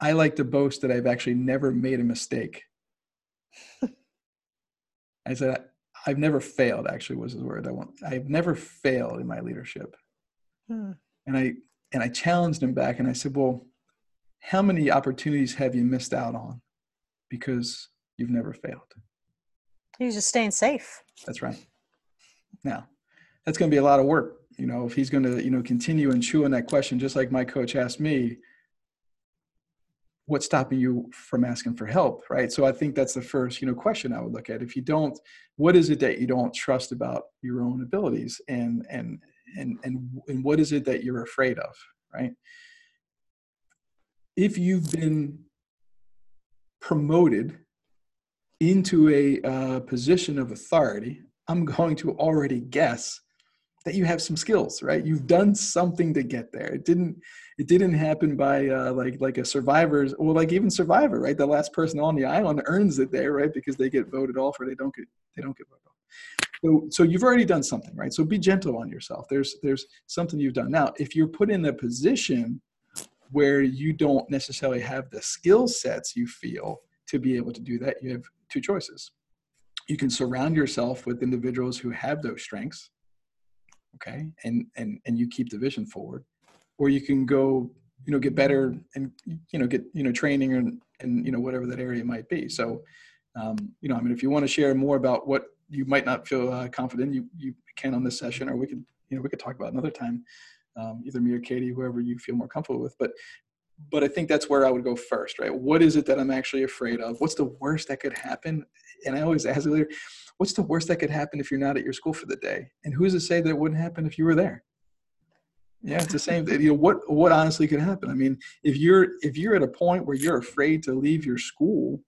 I like to boast that I've actually never made a mistake. I said, I've never failed, actually was his word. I want I've never failed in my leadership. Hmm. And I and I challenged him back and I said, Well, how many opportunities have you missed out on because you've never failed? He was just staying safe. That's right. Now, that's going to be a lot of work. You know, if he's going to, you know, continue and chew on that question, just like my coach asked me, what's stopping you from asking for help right? So i think that's the first you know question i would look at. If you don't what is it that you don't trust about your own abilities? And and and and and what is it that you're afraid of right? If you've been promoted into a uh, position of authority, I'm going to already guess that you have some skills, right? You've done something to get there. It didn't it didn't happen by uh, like like a survivor's or like even survivor, right? The last person on the island earns it there, right? Because they get voted off or they don't get they don't get voted off. So so you've already done something, right? So be gentle on yourself. There's there's something you've done. Now, if you're put in a position where you don't necessarily have the skill sets you feel to be able to do that, you have two choices. You can surround yourself with individuals who have those strengths, okay, and and and you keep the vision forward, or you can go, you know, get better and you know get you know training and and you know whatever that area might be. So, um, you know, I mean, if you want to share more about what you might not feel uh, confident, you you can on this session, or we could you know we could talk about another time, um, either me or Katie, whoever you feel more comfortable with. But but I think that's where I would go first, right? What is it that I'm actually afraid of? What's the worst that could happen? And I always ask the leader, what's the worst that could happen if you're not at your school for the day? And who's to say that it wouldn't happen if you were there? Yeah, it's the same. Thing. You know, what what honestly could happen? I mean, if you're if you're at a point where you're afraid to leave your school,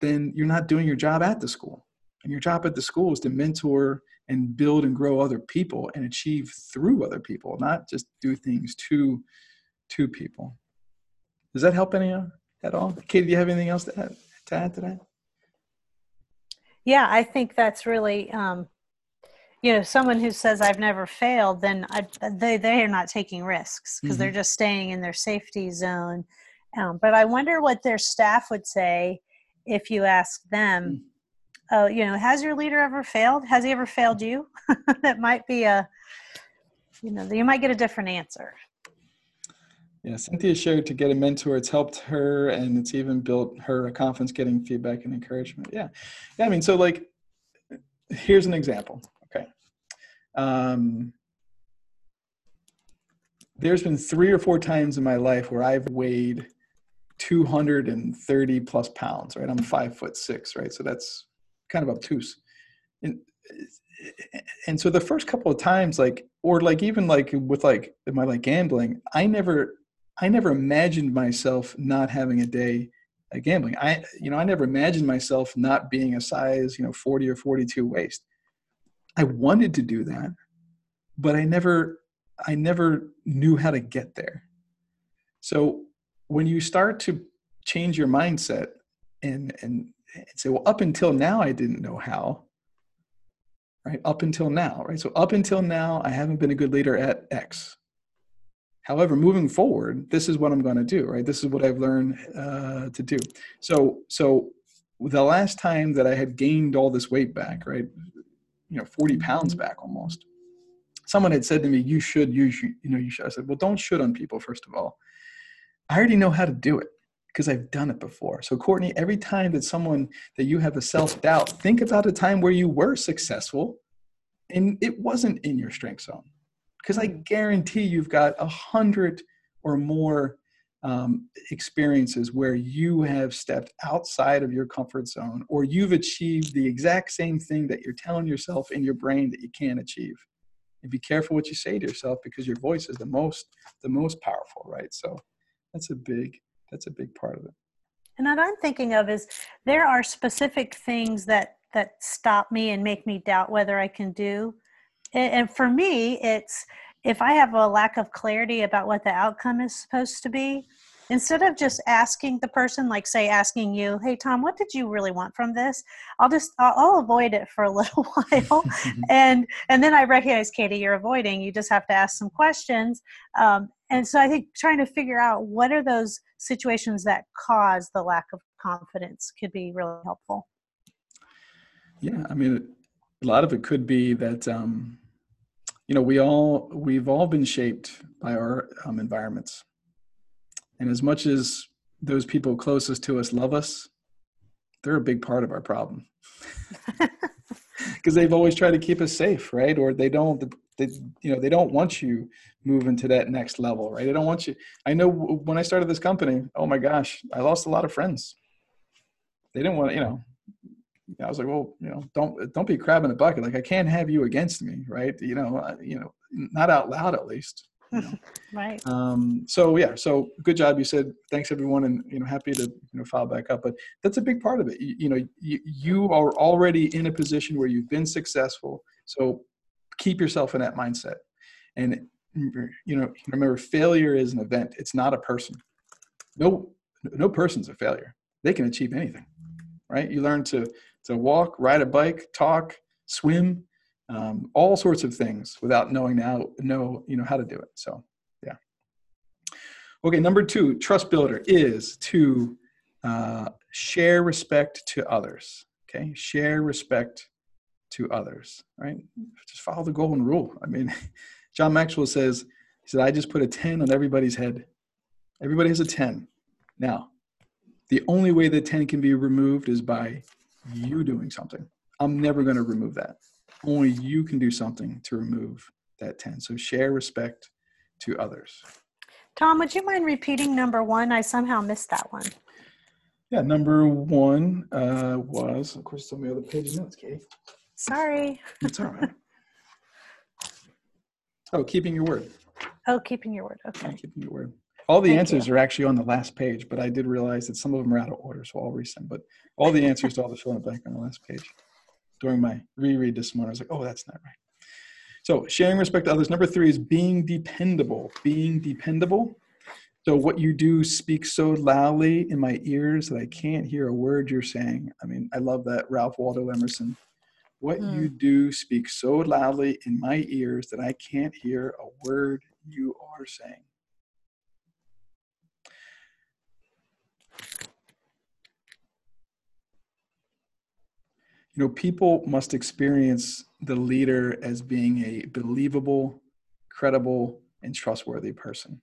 then you're not doing your job at the school. And your job at the school is to mentor and build and grow other people and achieve through other people, not just do things to to people. Does that help any uh, at all? Katie, do you have anything else to add to, add to that? Yeah, I think that's really, um, you know, someone who says I've never failed, then I, they they are not taking risks because mm-hmm. they're just staying in their safety zone. Um, but I wonder what their staff would say if you ask them, mm. uh, you know, has your leader ever failed? Has he ever failed you? that might be a, you know, you might get a different answer. Yeah, Cynthia shared to get a mentor. It's helped her, and it's even built her a confidence getting feedback and encouragement. Yeah, yeah. I mean, so like, here's an example. Okay, um, there's been three or four times in my life where I've weighed 230 plus pounds. Right, I'm five foot six. Right, so that's kind of obtuse. And and so the first couple of times, like, or like even like with like my like gambling, I never I never imagined myself not having a day at gambling. I, you know, I never imagined myself not being a size, you know, 40 or 42 waist. I wanted to do that, but I never, I never knew how to get there. So when you start to change your mindset and, and, and say, well, up until now, I didn't know how, right? Up until now, right? So up until now, I haven't been a good leader at X However, moving forward, this is what I'm going to do, right? This is what I've learned uh, to do. So, so the last time that I had gained all this weight back, right, you know, 40 pounds back almost, someone had said to me, "You should, you you know, you should." I said, "Well, don't shoot on people first of all. I already know how to do it because I've done it before." So, Courtney, every time that someone that you have a self doubt, think about a time where you were successful, and it wasn't in your strength zone because I guarantee you've got a hundred or more um, experiences where you have stepped outside of your comfort zone or you've achieved the exact same thing that you're telling yourself in your brain that you can't achieve. And be careful what you say to yourself because your voice is the most the most powerful right? So that's a big that's a big part of it. And what i'm thinking of is there are specific things that that stop me and make me doubt whether i can do and for me it's if i have a lack of clarity about what the outcome is supposed to be instead of just asking the person like say asking you hey tom what did you really want from this? I'll just i'll, I'll avoid it for a little while. And and then i recognize katie you're avoiding. You just have to ask some questions. Um, and so i think trying to figure out what are those situations that cause the lack of confidence could be really helpful. Yeah i mean a lot of it could be that um, you know we all we've all been shaped by our um, environments. And as much as those people closest to us love us they're a big part of our problem. Because they've always tried to keep us safe right? Or they don't they, you know they don't want you moving to that next level right? They don't want you i know when i started this company oh my gosh i lost a lot of friends. They didn't want you know I was like, well, you know, don't don't be crab in a bucket. Like I can't have you against me, right? You know, uh, you know, not out loud at least. You know? right. Um, so yeah, so good job. You said thanks everyone, and you know happy to you know file back up. But that's a big part of it. You, you know, you, you are already in a position where you've been successful. So keep yourself in that mindset. And you know, remember, failure is an event. It's not a person. No, no person's a failure. They can achieve anything, right? You learn to to walk, ride a bike, talk, swim, um, all sorts of things without knowing now know you know how to do it. So yeah. Okay, number two, trust builder is to uh, share respect to others. Okay, share respect to others. Right, just follow the golden rule. I mean, John Maxwell says, he said, I just put a 10 on everybody's head. Everybody has a 10. Now, the only way the 10 can be removed is by you doing something. I'm never going to remove that. Only you can do something to remove that 10. So share respect to others. Tom, would you mind repeating number one? I somehow missed that one. Yeah, number one uh, was, of course, some of the other page notes, Katie. Sorry. It's all right. oh, keeping your word. Oh, keeping your word. Yeah, Okay. keeping your word. All the Thank answers are actually on the last page, but I did realize that some of them are out of order, so I'll resend. But all the answers to all the fill in the blank are on the last page. During my reread this morning, I was like, oh, that's not right. So sharing respect to others. Number three is being dependable. Being dependable. So what you do speaks so loudly in my ears that I can't hear a word you're saying. I mean, I love that Ralph Waldo Emerson. What Hmm. you do speaks so loudly in my ears that I can't hear a word you are saying. You know people must experience the leader as being a believable credible and trustworthy person.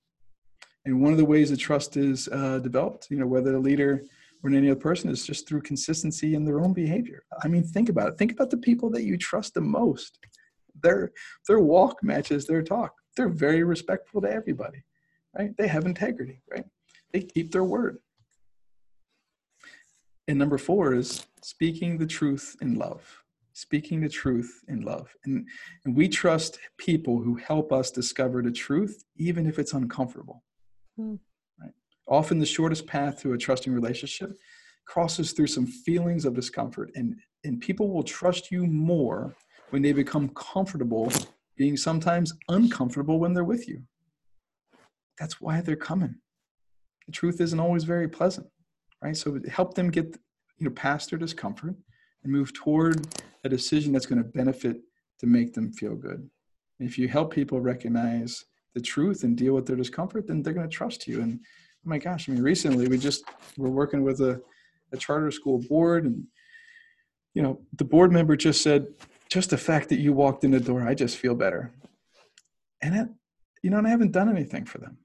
And one of the ways that trust is uh, developed you know whether the leader or any other person is just through consistency in their own behavior. I mean think about it. Think about the people that you trust the most. Their their walk matches their talk. They're very respectful to everybody right? They have integrity right? They keep their word. And number four is speaking the truth in love speaking the truth in love. And, and we trust people who help us discover the truth even if it's uncomfortable. Hmm. right? Often the shortest path to a trusting relationship crosses through some feelings of discomfort and and people will trust you more when they become comfortable being sometimes uncomfortable when they're with you. That's why they're coming. The truth isn't always very pleasant right? So help them get you know past their discomfort and move toward a decision that's going to benefit to make them feel good. And if you help people recognize the truth and deal with their discomfort then they're going to trust you. And oh my gosh i mean recently we just were working with a, a charter school board and you know the board member just said just the fact that you walked in the door i just feel better. And it, you know and i haven't done anything for them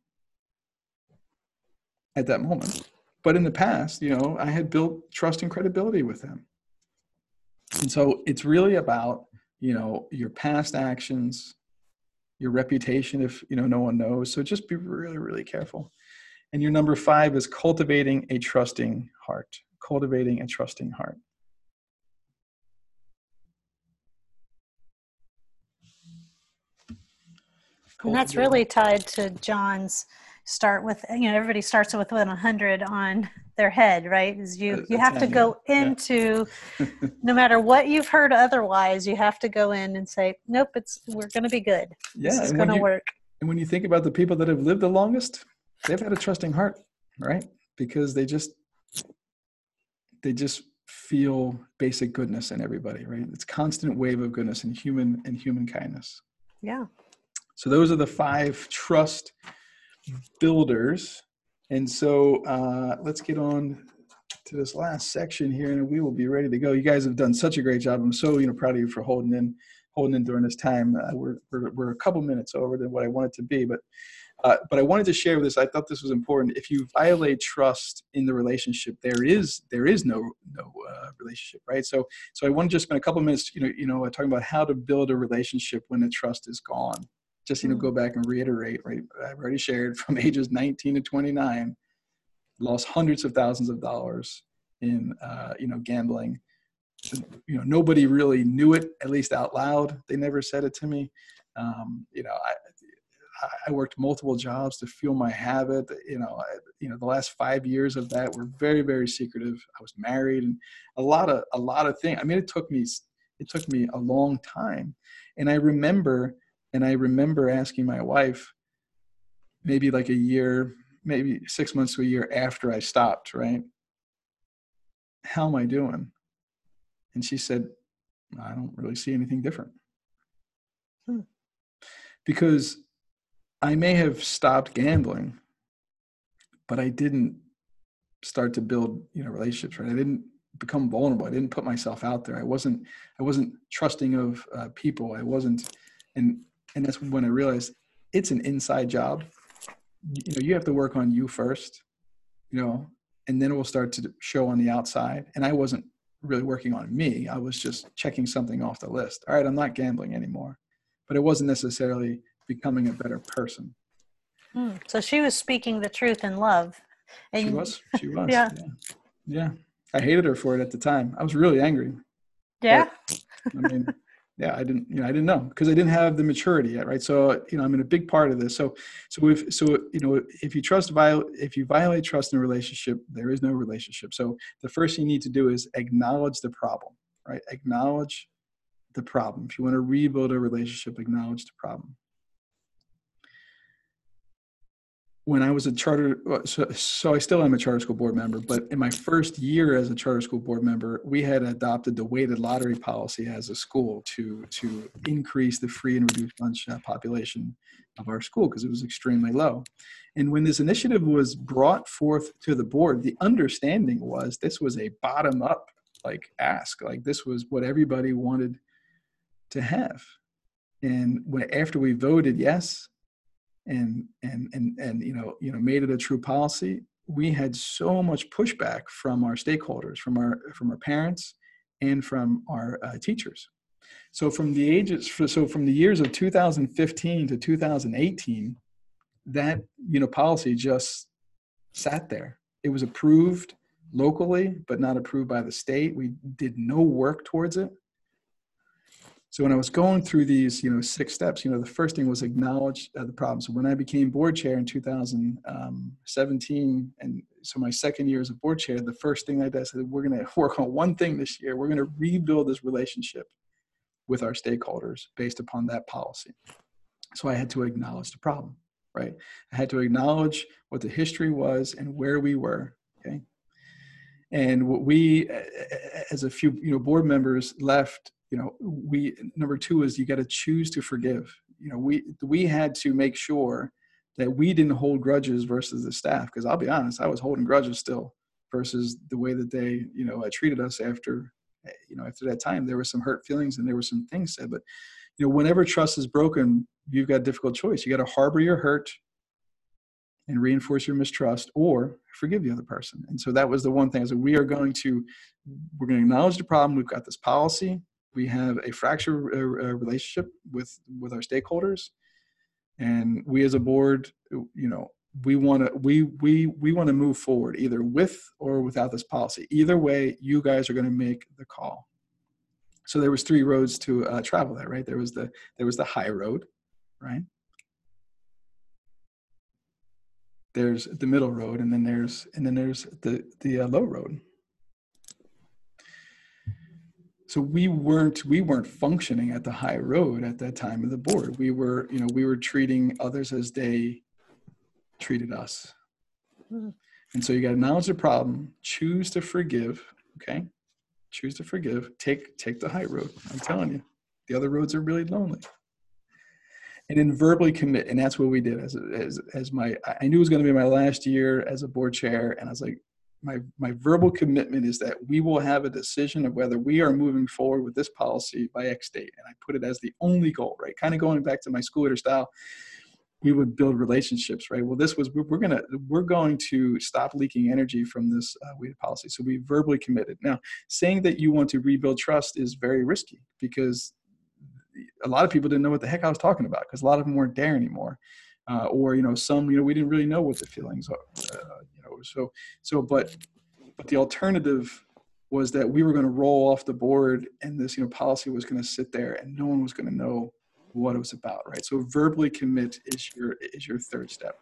at that moment but in the past you know i had built trust and credibility with them. And so it's really about you know your past actions your reputation if you know no one knows. So just be really really careful. And your number five is cultivating a trusting heart cultivating a trusting heart. And that's really tied to John's start with, you know, everybody starts with 100 on their head, right? Is you, uh, you have to 10, go yeah. into, no matter what you've heard otherwise, you have to go in and say, nope, it's, we're going to be good. yeah this is going to work. and when you think about the people that have lived the longest they've had a trusting heart right because they just they just feel basic goodness in everybody right it's constant wave of goodness and human and human kindness Yeah. so those are the five trust builders and so uh, let's get on to this last section here and we will be ready to go you guys have done such a great job i'm so you know proud of you for holding in holding in during this time uh, we're, we're, we're a couple minutes over than what i wanted to be but uh, but I wanted to share this. I thought this was important. If you violate trust in the relationship, there is there is no no uh, relationship, right? So so I want to just spend a couple minutes, you know, you know, talking about how to build a relationship when the trust is gone. Just you know, go back and reiterate, right? I've already shared from ages 19 to 29, lost hundreds of thousands of dollars in uh, you know gambling. You know, nobody really knew it, at least out loud. They never said it to me. Um, you know, I, I worked multiple jobs to fuel my habit. You know, I, you know, the last five years of that were very, very secretive. I was married, and a lot of a lot of things. I mean, it took me it took me a long time, and I remember and I remember asking my wife, maybe like a year, maybe six months to a year after I stopped, right? How am I doing? And she said, I don't really see anything different. Hmm. Because I may have stopped gambling, but I didn't start to build, you know, relationships, right? I didn't become vulnerable. I didn't put myself out there. I wasn't, I wasn't trusting of uh, people. I wasn't, and, and that's when I realized it's an inside job. You know, you have to work on you first, you know, and then it will start to show on the outside. And I wasn't really working on me. I was just checking something off the list. All right, I'm not gambling anymore. But it wasn't necessarily becoming a better person. Hmm. So she was speaking the truth in love. And she was. She was. yeah. yeah. yeah. I hated her for it at the time. I was really angry. Yeah. But, I mean, yeah, I didn't, you know, I didn't know because I didn't have the maturity yet, right? So, you know, I'm in a big part of this. So, so if, so you know, if you trust viol, if you violate trust in a relationship, there is no relationship. So, the first thing you need to do is acknowledge the problem, right? Acknowledge the problem. If you want to rebuild a relationship, acknowledge the problem. When I was a charter, so, so, I still am a charter school board member, but in my first year as a charter school board member, we had adopted the weighted lottery policy as a school to to increase the free and reduced lunch uh, population of our school because it was extremely low. And when this initiative was brought forth to the board, the understanding was this was a bottom up like ask, like this was what everybody wanted to have. And when after we voted yes, and and and and you know you know made it a true policy we had so much pushback from our stakeholders from our from our parents and from our uh, teachers. So from the ages so from the years of 2015 to 2018 that you know policy just sat there. It was approved locally but not approved by the state. We did no work towards it so when I was going through these, you know, six steps, you know, the first thing was acknowledge uh, the problem. So when I became board chair in 2017, and so my second year as a board chair, the first thing I did, I said, we're going to work on one thing this year. We're going to rebuild this relationship with our stakeholders based upon that policy. So I had to acknowledge the problem, right? I had to acknowledge what the history was and where we were, okay? And what we, as a few, you know, board members left you know we number two is you got to choose to forgive. You know we we had to make sure that we didn't hold grudges versus the staff because i'll be honest i was holding grudges still versus the way that they you know uh, treated us after eh, you know after that time. There were some hurt feelings and there were some things said but you know whenever trust is broken you've got a difficult choice. You got to harbor your hurt and reinforce your mistrust or forgive the other person. And so that was the one thing. Is that we are going to we're going to acknowledge the problem. We've got this policy we have a fractured uh, uh, relationship with with our stakeholders. And we as a board you know we want to we we we want to move forward either with or without this policy. Either way you guys are going to make the call. So there was three roads to uh, travel that right? There was the there was the high road right? There's the middle road and then there's and then there's the the uh, low road so we weren't we weren't functioning at the high road at that time of the board. We were you know we were treating others as they treated us. Mm-hmm. and so you got to acknowledge the problem choose to forgive okay? Choose to forgive take take the high road. I'm telling you the other roads are really lonely. And then verbally commit and that's what we did as as as my i knew it was going to be my last year as a board chair and i was like my, my verbal commitment is that we will have a decision of whether we are moving forward with this policy by X date. And I put it as the only goal, right? Kind of going back to my school leader style, we would build relationships, right? Well, this was, we're going to, we're going to stop leaking energy from this uh, weighted policy. So we verbally committed. Now, saying that you want to rebuild trust is very risky because a lot of people didn't know what the heck I was talking about because a lot of them weren't there anymore. Uh, or, you know, some, you know, we didn't really know what the feelings are. Uh, you know so, so, but, but the alternative was that we were going to roll off the board and this, you know, policy was going to sit there and no one was going to know what it was about, right? So verbally commit is your is your third step.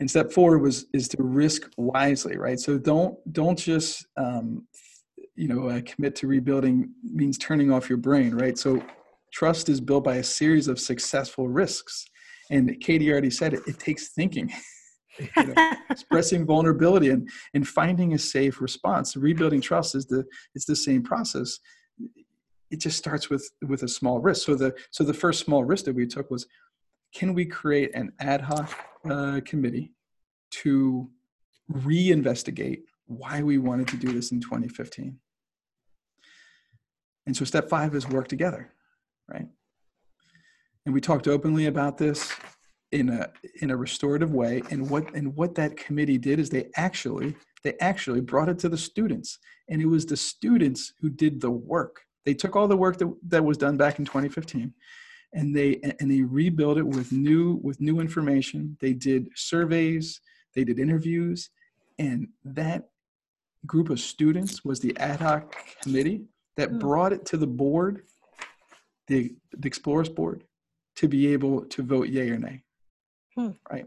And step four was is to risk wisely, right? So don't don't just um, you know uh, commit to rebuilding means turning off your brain, right? So trust is built by a series of successful risks, and Katie already said it. It takes thinking. know, expressing vulnerability and, and finding a safe response. Rebuilding trust is the it's the same process. It just starts with with a small risk. So the so the first small risk that we took was, can we create an ad hoc uh, committee to reinvestigate why we wanted to do this in 2015? And so step five is work together, right? And we talked openly about this in a in a restorative way. And what and what that committee did is they actually they actually brought it to the students. And it was the students who did the work. They took all the work that, that was done back in 2015 and they and they rebuilt it with new with new information. They did surveys. They did interviews. And that group of students was the ad hoc committee that hmm. brought it to the board the, the explorers board to be able to vote yay or nay Hmm. Right.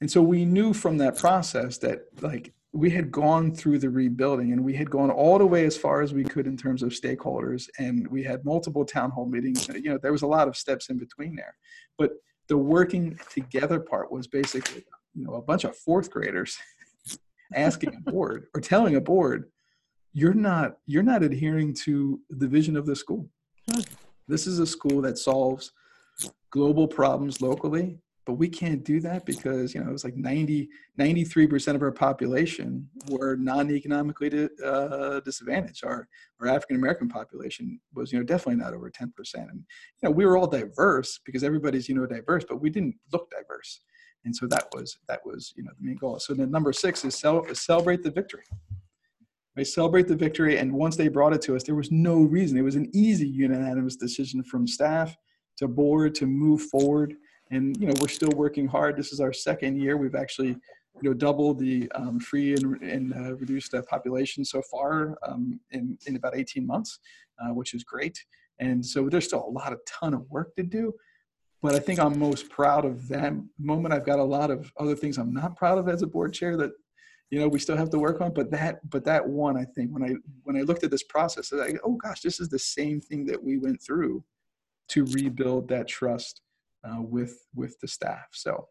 And so we knew from that process that like we had gone through the rebuilding and we had gone all the way as far as we could in terms of stakeholders and we had multiple town hall meetings you know there was a lot of steps in between there but the working together part was basically you know a bunch of fourth graders asking a board or telling a board you're not you're not adhering to the vision of the school hmm. This is a school that solves global problems locally but we can't do that because you know it was like 90 93% of our population were non-economically uh, disadvantaged. Our our african american population was you know definitely not over 10% and you know we were all diverse because everybody's you know diverse but we didn't look diverse. And so that was that was you know the main goal. So then number six is, cel- is celebrate the victory they celebrate the victory and once they brought it to us there was no reason it was an easy unanimous decision from staff to board to move forward and you know we're still working hard. This is our second year. We've actually you know doubled the um, free and, and uh, reduced uh, population so far um, in in about 18 months, uh, which is great. And so there's still a lot of ton of work to do. But I think I'm most proud of that moment. I've got a lot of other things I'm not proud of as a board chair that you know we still have to work on but that but that one i think when i when i looked at this process i oh gosh this is the same thing that we went through to rebuild that trust uh, with with the staff. So,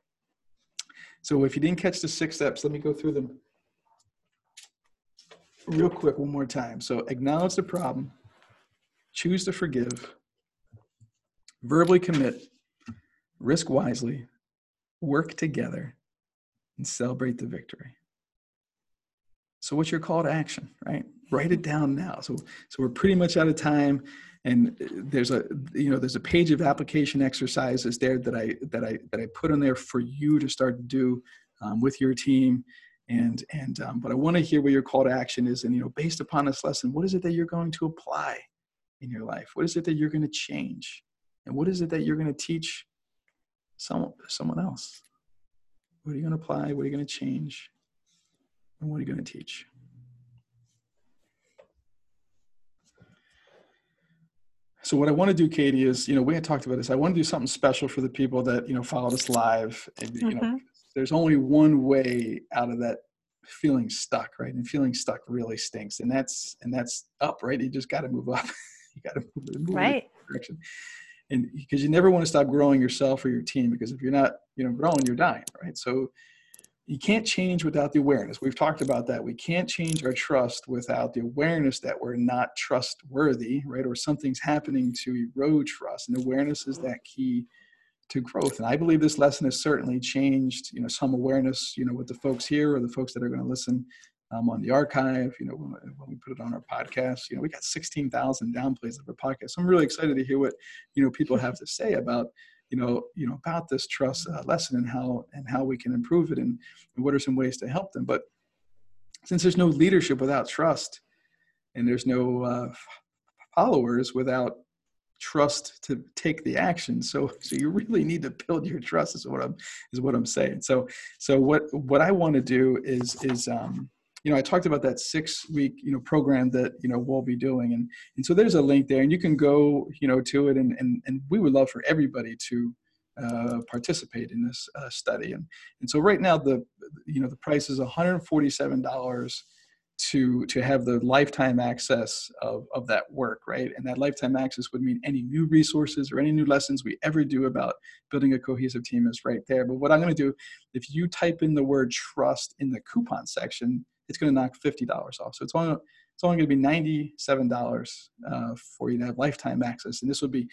so if you didn't catch the six steps, let me go through them real quick one more time. So acknowledge the problem, choose to forgive, verbally commit, risk wisely, work together, and celebrate the victory. So what's your call to action, right? Write it down now. So so we're pretty much out of time and there's a you know there's a page of application exercises there that i that i that i put on there for you to start to do um, with your team. And and um, but i want to hear what your call to action is and you know based upon this lesson what is it that you're going to apply in your life? What is it that you're going to change? And what is it that you're going to teach someone someone else? What are you going to apply? What are you going to change and what are you going to teach So what I want to do, Katie, is you know we had talked about this. I want to do something special for the people that you know followed us live, and you mm-hmm. know there's only one way out of that feeling stuck, right? And feeling stuck really stinks, and that's and that's up, right? You just got to move up. you got to move, move right direction, and because you never want to stop growing yourself or your team, because if you're not you know growing, you're dying, right? So you can't change without the awareness. We've talked about that. We can't change our trust without the awareness that we're not trustworthy, right? Or something's happening to erode trust. And awareness is that key to growth. And I believe this lesson has certainly changed, you know, some awareness, you know, with the folks here or the folks that are going to listen um, on the archive, you know, when, when, we put it on our podcast, you know, we got 16,000 downplays of our podcast. So I'm really excited to hear what, you know, people have to say about, you know, you know about this trust uh, lesson and how and how we can improve it and, and what are some ways to help them. But since there's no leadership without trust, and there's no uh, followers without trust to take the action so so you really need to build your trust is what i'm is what i'm saying so so what what i want to do is is um you know, I talked about that six week, you know, program that, you know, we'll be doing. And, and so there's a link there and you can go, you know, to it. And, and, and we would love for everybody to uh, participate in this uh, study. And, and so right now the, you know, the price is $147 to to have the lifetime access of, of that work right and that lifetime access would mean any new resources or any new lessons we ever do about building a cohesive team is right there but what i'm going to do if you type in the word trust in the coupon section it's going to knock $50 off so it's only it's only going to be $97 uh, for you to have lifetime access and this will be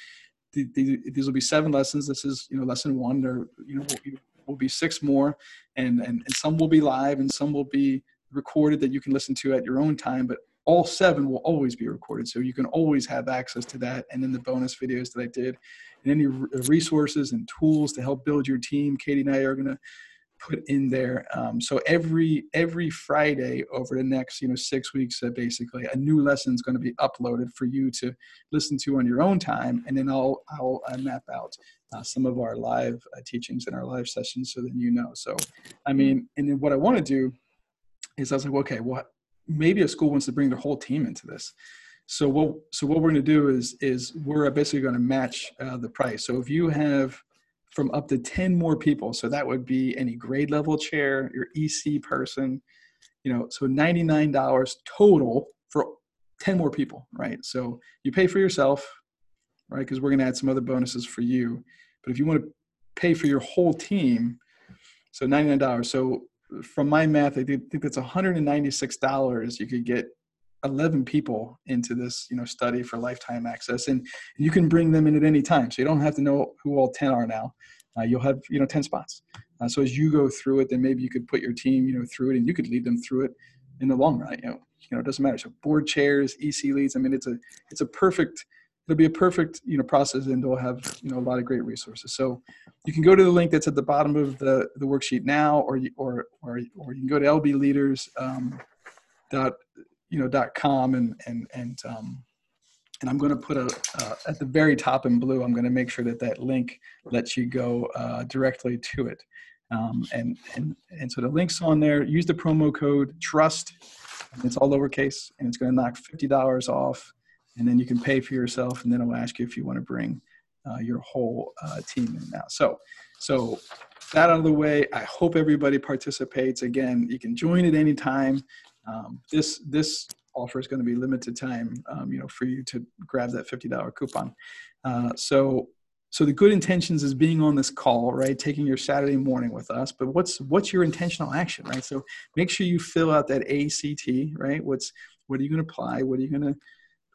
the, the, these will be seven lessons this is you know lesson one or you know will, will be six more and, and and some will be live and some will be recorded that you can listen to at your own time, but all seven will always be recorded. So you can always have access to that. And then the bonus videos that I did and any resources and tools to help build your team, Katie and I are going to put in there. Um, so every, every Friday over the next, you know, six weeks, uh, basically a new lesson is going to be uploaded for you to listen to on your own time. And then I'll, I'll uh, map out uh, some of our live uh, teachings and our live sessions so that you know. So, I mean, and then what I want to do is I was like, well, okay, what? maybe a school wants to bring their whole team into this. So what? So what we're going to do is is we're basically going to match uh, the price. So if you have from up to ten more people, so that would be any grade level chair, your EC person, you know, so ninety nine dollars total for ten more people, right? So you pay for yourself, right? Because we're going to add some other bonuses for you. But if you want to pay for your whole team, so ninety nine dollars. So from my math, I think that's $196. You could get 11 people into this, you know, study for lifetime access, and you can bring them in at any time. So you don't have to know who all 10 are now. Uh, you'll have, you know, 10 spots. Uh, so as you go through it, then maybe you could put your team, you know, through it, and you could lead them through it in the long run. You know, you know, it doesn't matter. So board chairs, EC leads. I mean, it's a, it's a perfect it'll be a perfect you know process and they'll have you know a lot of great resources so you can go to the link that's at the bottom of the, the worksheet now or you, or or, or you can go to lbleaders um, dot you know dot com and and and um, and I'm going to put a uh, at the very top in blue. I'm going to make sure that that link lets you go uh, directly to it. Um, and and and so the link's on there. Use the promo code Trust. It's all lowercase, and it's going to knock fifty dollars off and then you can pay for yourself, and then it'll ask you if you want to bring uh, your whole uh, team in now. So, so that out of the way. I hope everybody participates. Again, you can join at any time. Um, this this offer is going to be limited time, um, you know, for you to grab that fifty dollar coupon. Uh, so so the good intentions is being on this call right? Taking your saturday morning with us but what's what's your intentional action right? So make sure you fill out that act right? What's what are you going to apply? What are you going to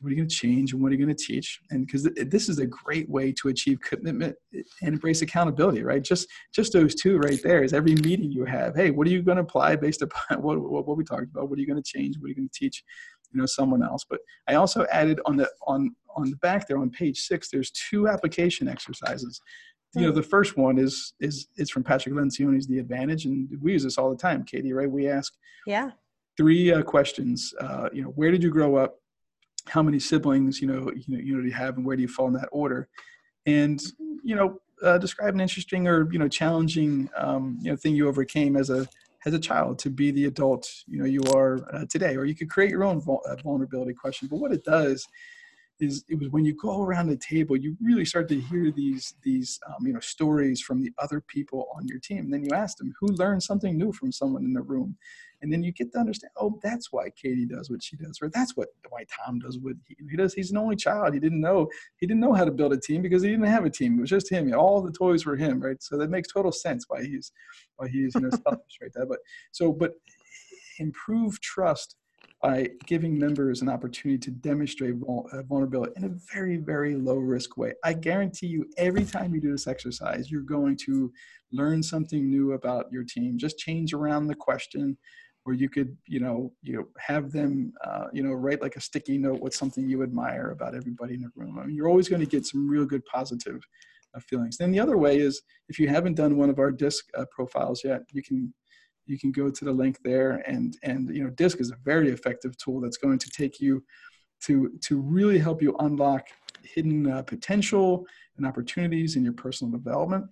what are you going to change and what are you going to teach? And because this is a great way to achieve commitment and embrace accountability right? Just just those two right there is every meeting you have. Hey what are you going to apply based upon what, what, what we talked about? What are you going to change? What are you going to teach you know someone else? But i also added on the on on the back there on page six there's two application exercises. You know hmm. the first one is is is from patrick lencioni's the advantage and we use this all the time katie right? We ask yeah. three uh, questions uh, you know where did you grow up how many siblings you know you know you, know, you have and where do you fall in that order? And you know uh, describe an interesting or you know challenging um, you know thing you overcame as a as a child to be the adult you know you are uh, today. Or you could create your own vul- uh, vulnerability question but what it does is it was when you go around the table you really start to hear these these um, you know stories from the other people on your team. And then you ask them who learned something new from someone in the room and then you get to understand oh that's why katie does what she does or that's what why tom does what he, he does. He's an only child. He didn't know he didn't know how to build a team because he didn't have a team. It was just him. All the toys were him right? So that makes total sense why he's why he's you know selfish right? There but so but improve trust by giving members an opportunity to demonstrate uh, vulnerability in a very, very low risk way. I guarantee you, every time you do this exercise, you're going to learn something new about your team. Just change around the question, or you could you know you have them uh, you know write like a sticky note with something you admire about everybody in the room. I mean you're always going to get some real good positive uh, feelings. Then the other way is if you haven't done one of our disc uh, profiles yet you can you can go to the link there and and you know disc is a very effective tool that's going to take you to to really help you unlock hidden uh, potential and opportunities in your personal development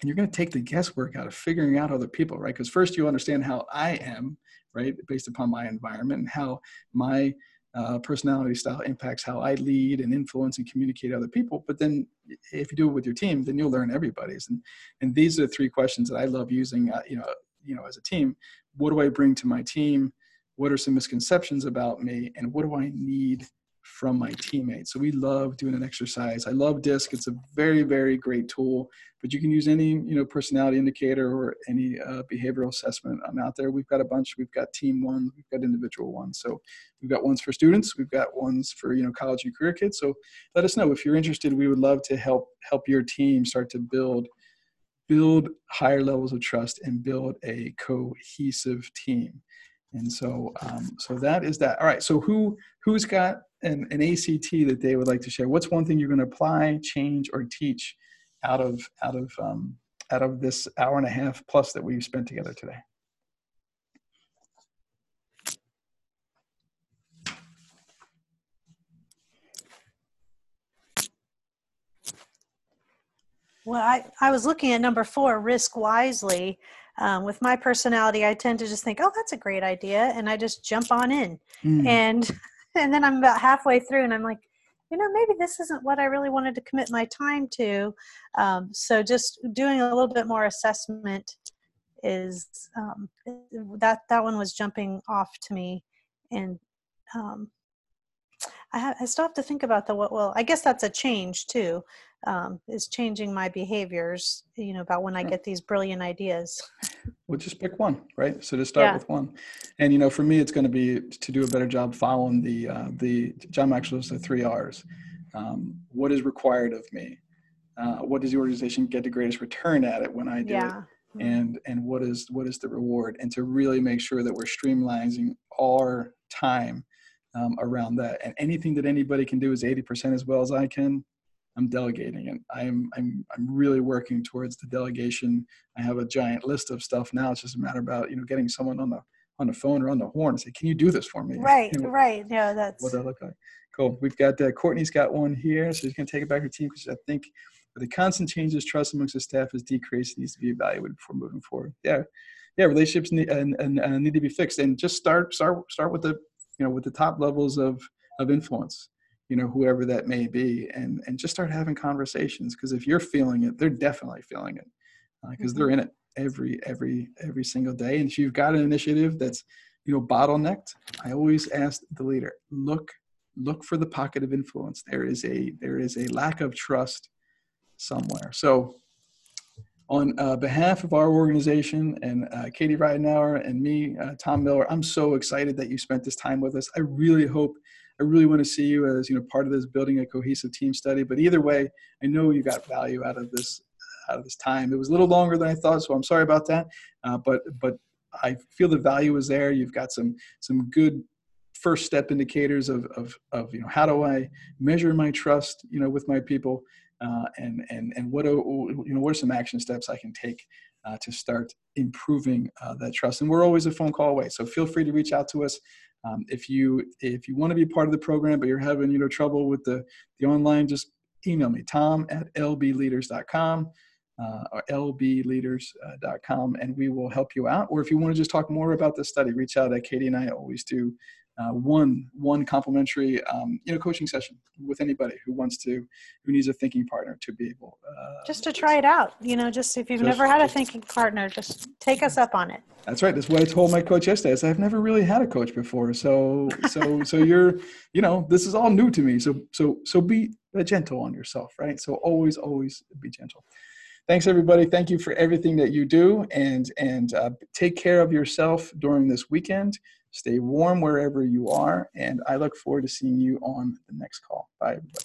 and you're going to take the guesswork out of figuring out other people, right? Because first you understand how I am, right, based upon my environment and how my uh, personality style impacts how I lead and influence and communicate other people. But then, if you do it with your team, then you'll learn everybody's. And and these are the three questions that I love using. Uh, you know, you know, as a team, what do I bring to my team? What are some misconceptions about me? And what do I need from my teammates. So we love doing an exercise. I love DISC. It's a very, very great tool, but you can use any, you know, personality indicator or any uh, behavioral assessment I'm out there. We've got a bunch. We've got team one, we've got individual ones. So we've got ones for students. We've got ones for, you know, college and career kids. So let us know if you're interested. We would love to help, help your team start to build, build higher levels of trust and build a cohesive team. And so, um, so that is that. All right. So who, who's got an, an ACT that they would like to share? What's one thing you're going to apply, change, or teach out of out of um, out of this hour and a half plus that we've spent together today? Well, I, I was looking at number four, risk wisely. Um, with my personality, I tend to just think, oh, that's a great idea. And I just jump on in. Mm. And and then I'm about halfway through and I'm like, you know, maybe this isn't what I really wanted to commit my time to. Um, so just doing a little bit more assessment is um, that that one was jumping off to me, and um, I, ha- I still have to think about the what. Well, I guess that's a change too. Um, is changing my behaviors. You know, about when I get these brilliant ideas. Well, just pick one, right? So to start yeah. with one, and you know, for me, it's going to be to do a better job following the uh, the John Maxwell's the three R's. Um, what is required of me? Uh, what does the organization get the greatest return at it when I do yeah. it? Mm-hmm. And and what is what is the reward? And to really make sure that we're streamlining our time um, around that. And anything that anybody can do is 80% as well as I can. I'm delegating it. I'm I'm I'm really working towards the delegation. I have a giant list of stuff now. It's just a matter about you know getting someone on the on the phone or on the horn and say, "Can you do this for me?" Right, you know, right. Yeah, that's what that look like. Cool. We've got uh, Courtney's got one here, so she's gonna take it back to her team because I think the constant changes, trust amongst the staff has decreased. and Needs to be evaluated before moving forward. Yeah, yeah. Relationships need, and, and, and need to be fixed, and just start start start with the you know with the top levels of of influence you know whoever that may be and and just start having conversations because if you're feeling it they're definitely feeling it because uh, mm-hmm. they're in it every every every single day and if you've got an initiative that's you know bottlenecked i always ask the leader look look for the pocket of influence there is a there is a lack of trust somewhere so on uh, behalf of our organization and uh, Katie Ridenauer and me, uh, Tom Miller, I'm so excited that you spent this time with us. I really hope I really want to see you as you know part of this building a cohesive team study. But either way, I know you got value out of this out of this time. It was a little longer than I thought, so I'm sorry about that. Uh, but but I feel the value is there. You've got some some good first step indicators of, of, of you know how do I measure my trust you know with my people uh, and and and what are you know what are some action steps I can take uh, to start improving uh, that trust and we're always a phone call away so feel free to reach out to us um, if you if you want to be part of the program, but you're having you know trouble with the the online, just email me tom at lbleaders.com uh, or lbleaders.com, and we will help you out. Or if you want to just talk more about the study, reach out. At Katie and I always do uh, one one complimentary um, you know coaching session with anybody who wants to who needs a thinking partner to be able uh, just to try it out you know just if you've just, never had a thinking partner just take us up on it. That's right. That's what i told my coach yesterday. Is i've never really had a coach before so so so you're you know this is all new to me. So so so be gentle on yourself right? So always always be gentle. Thanks everybody. Thank you for everything that you do and and uh, take care of yourself during this weekend Stay warm wherever you are, and I look forward to seeing you on the next call. Bye, everybody.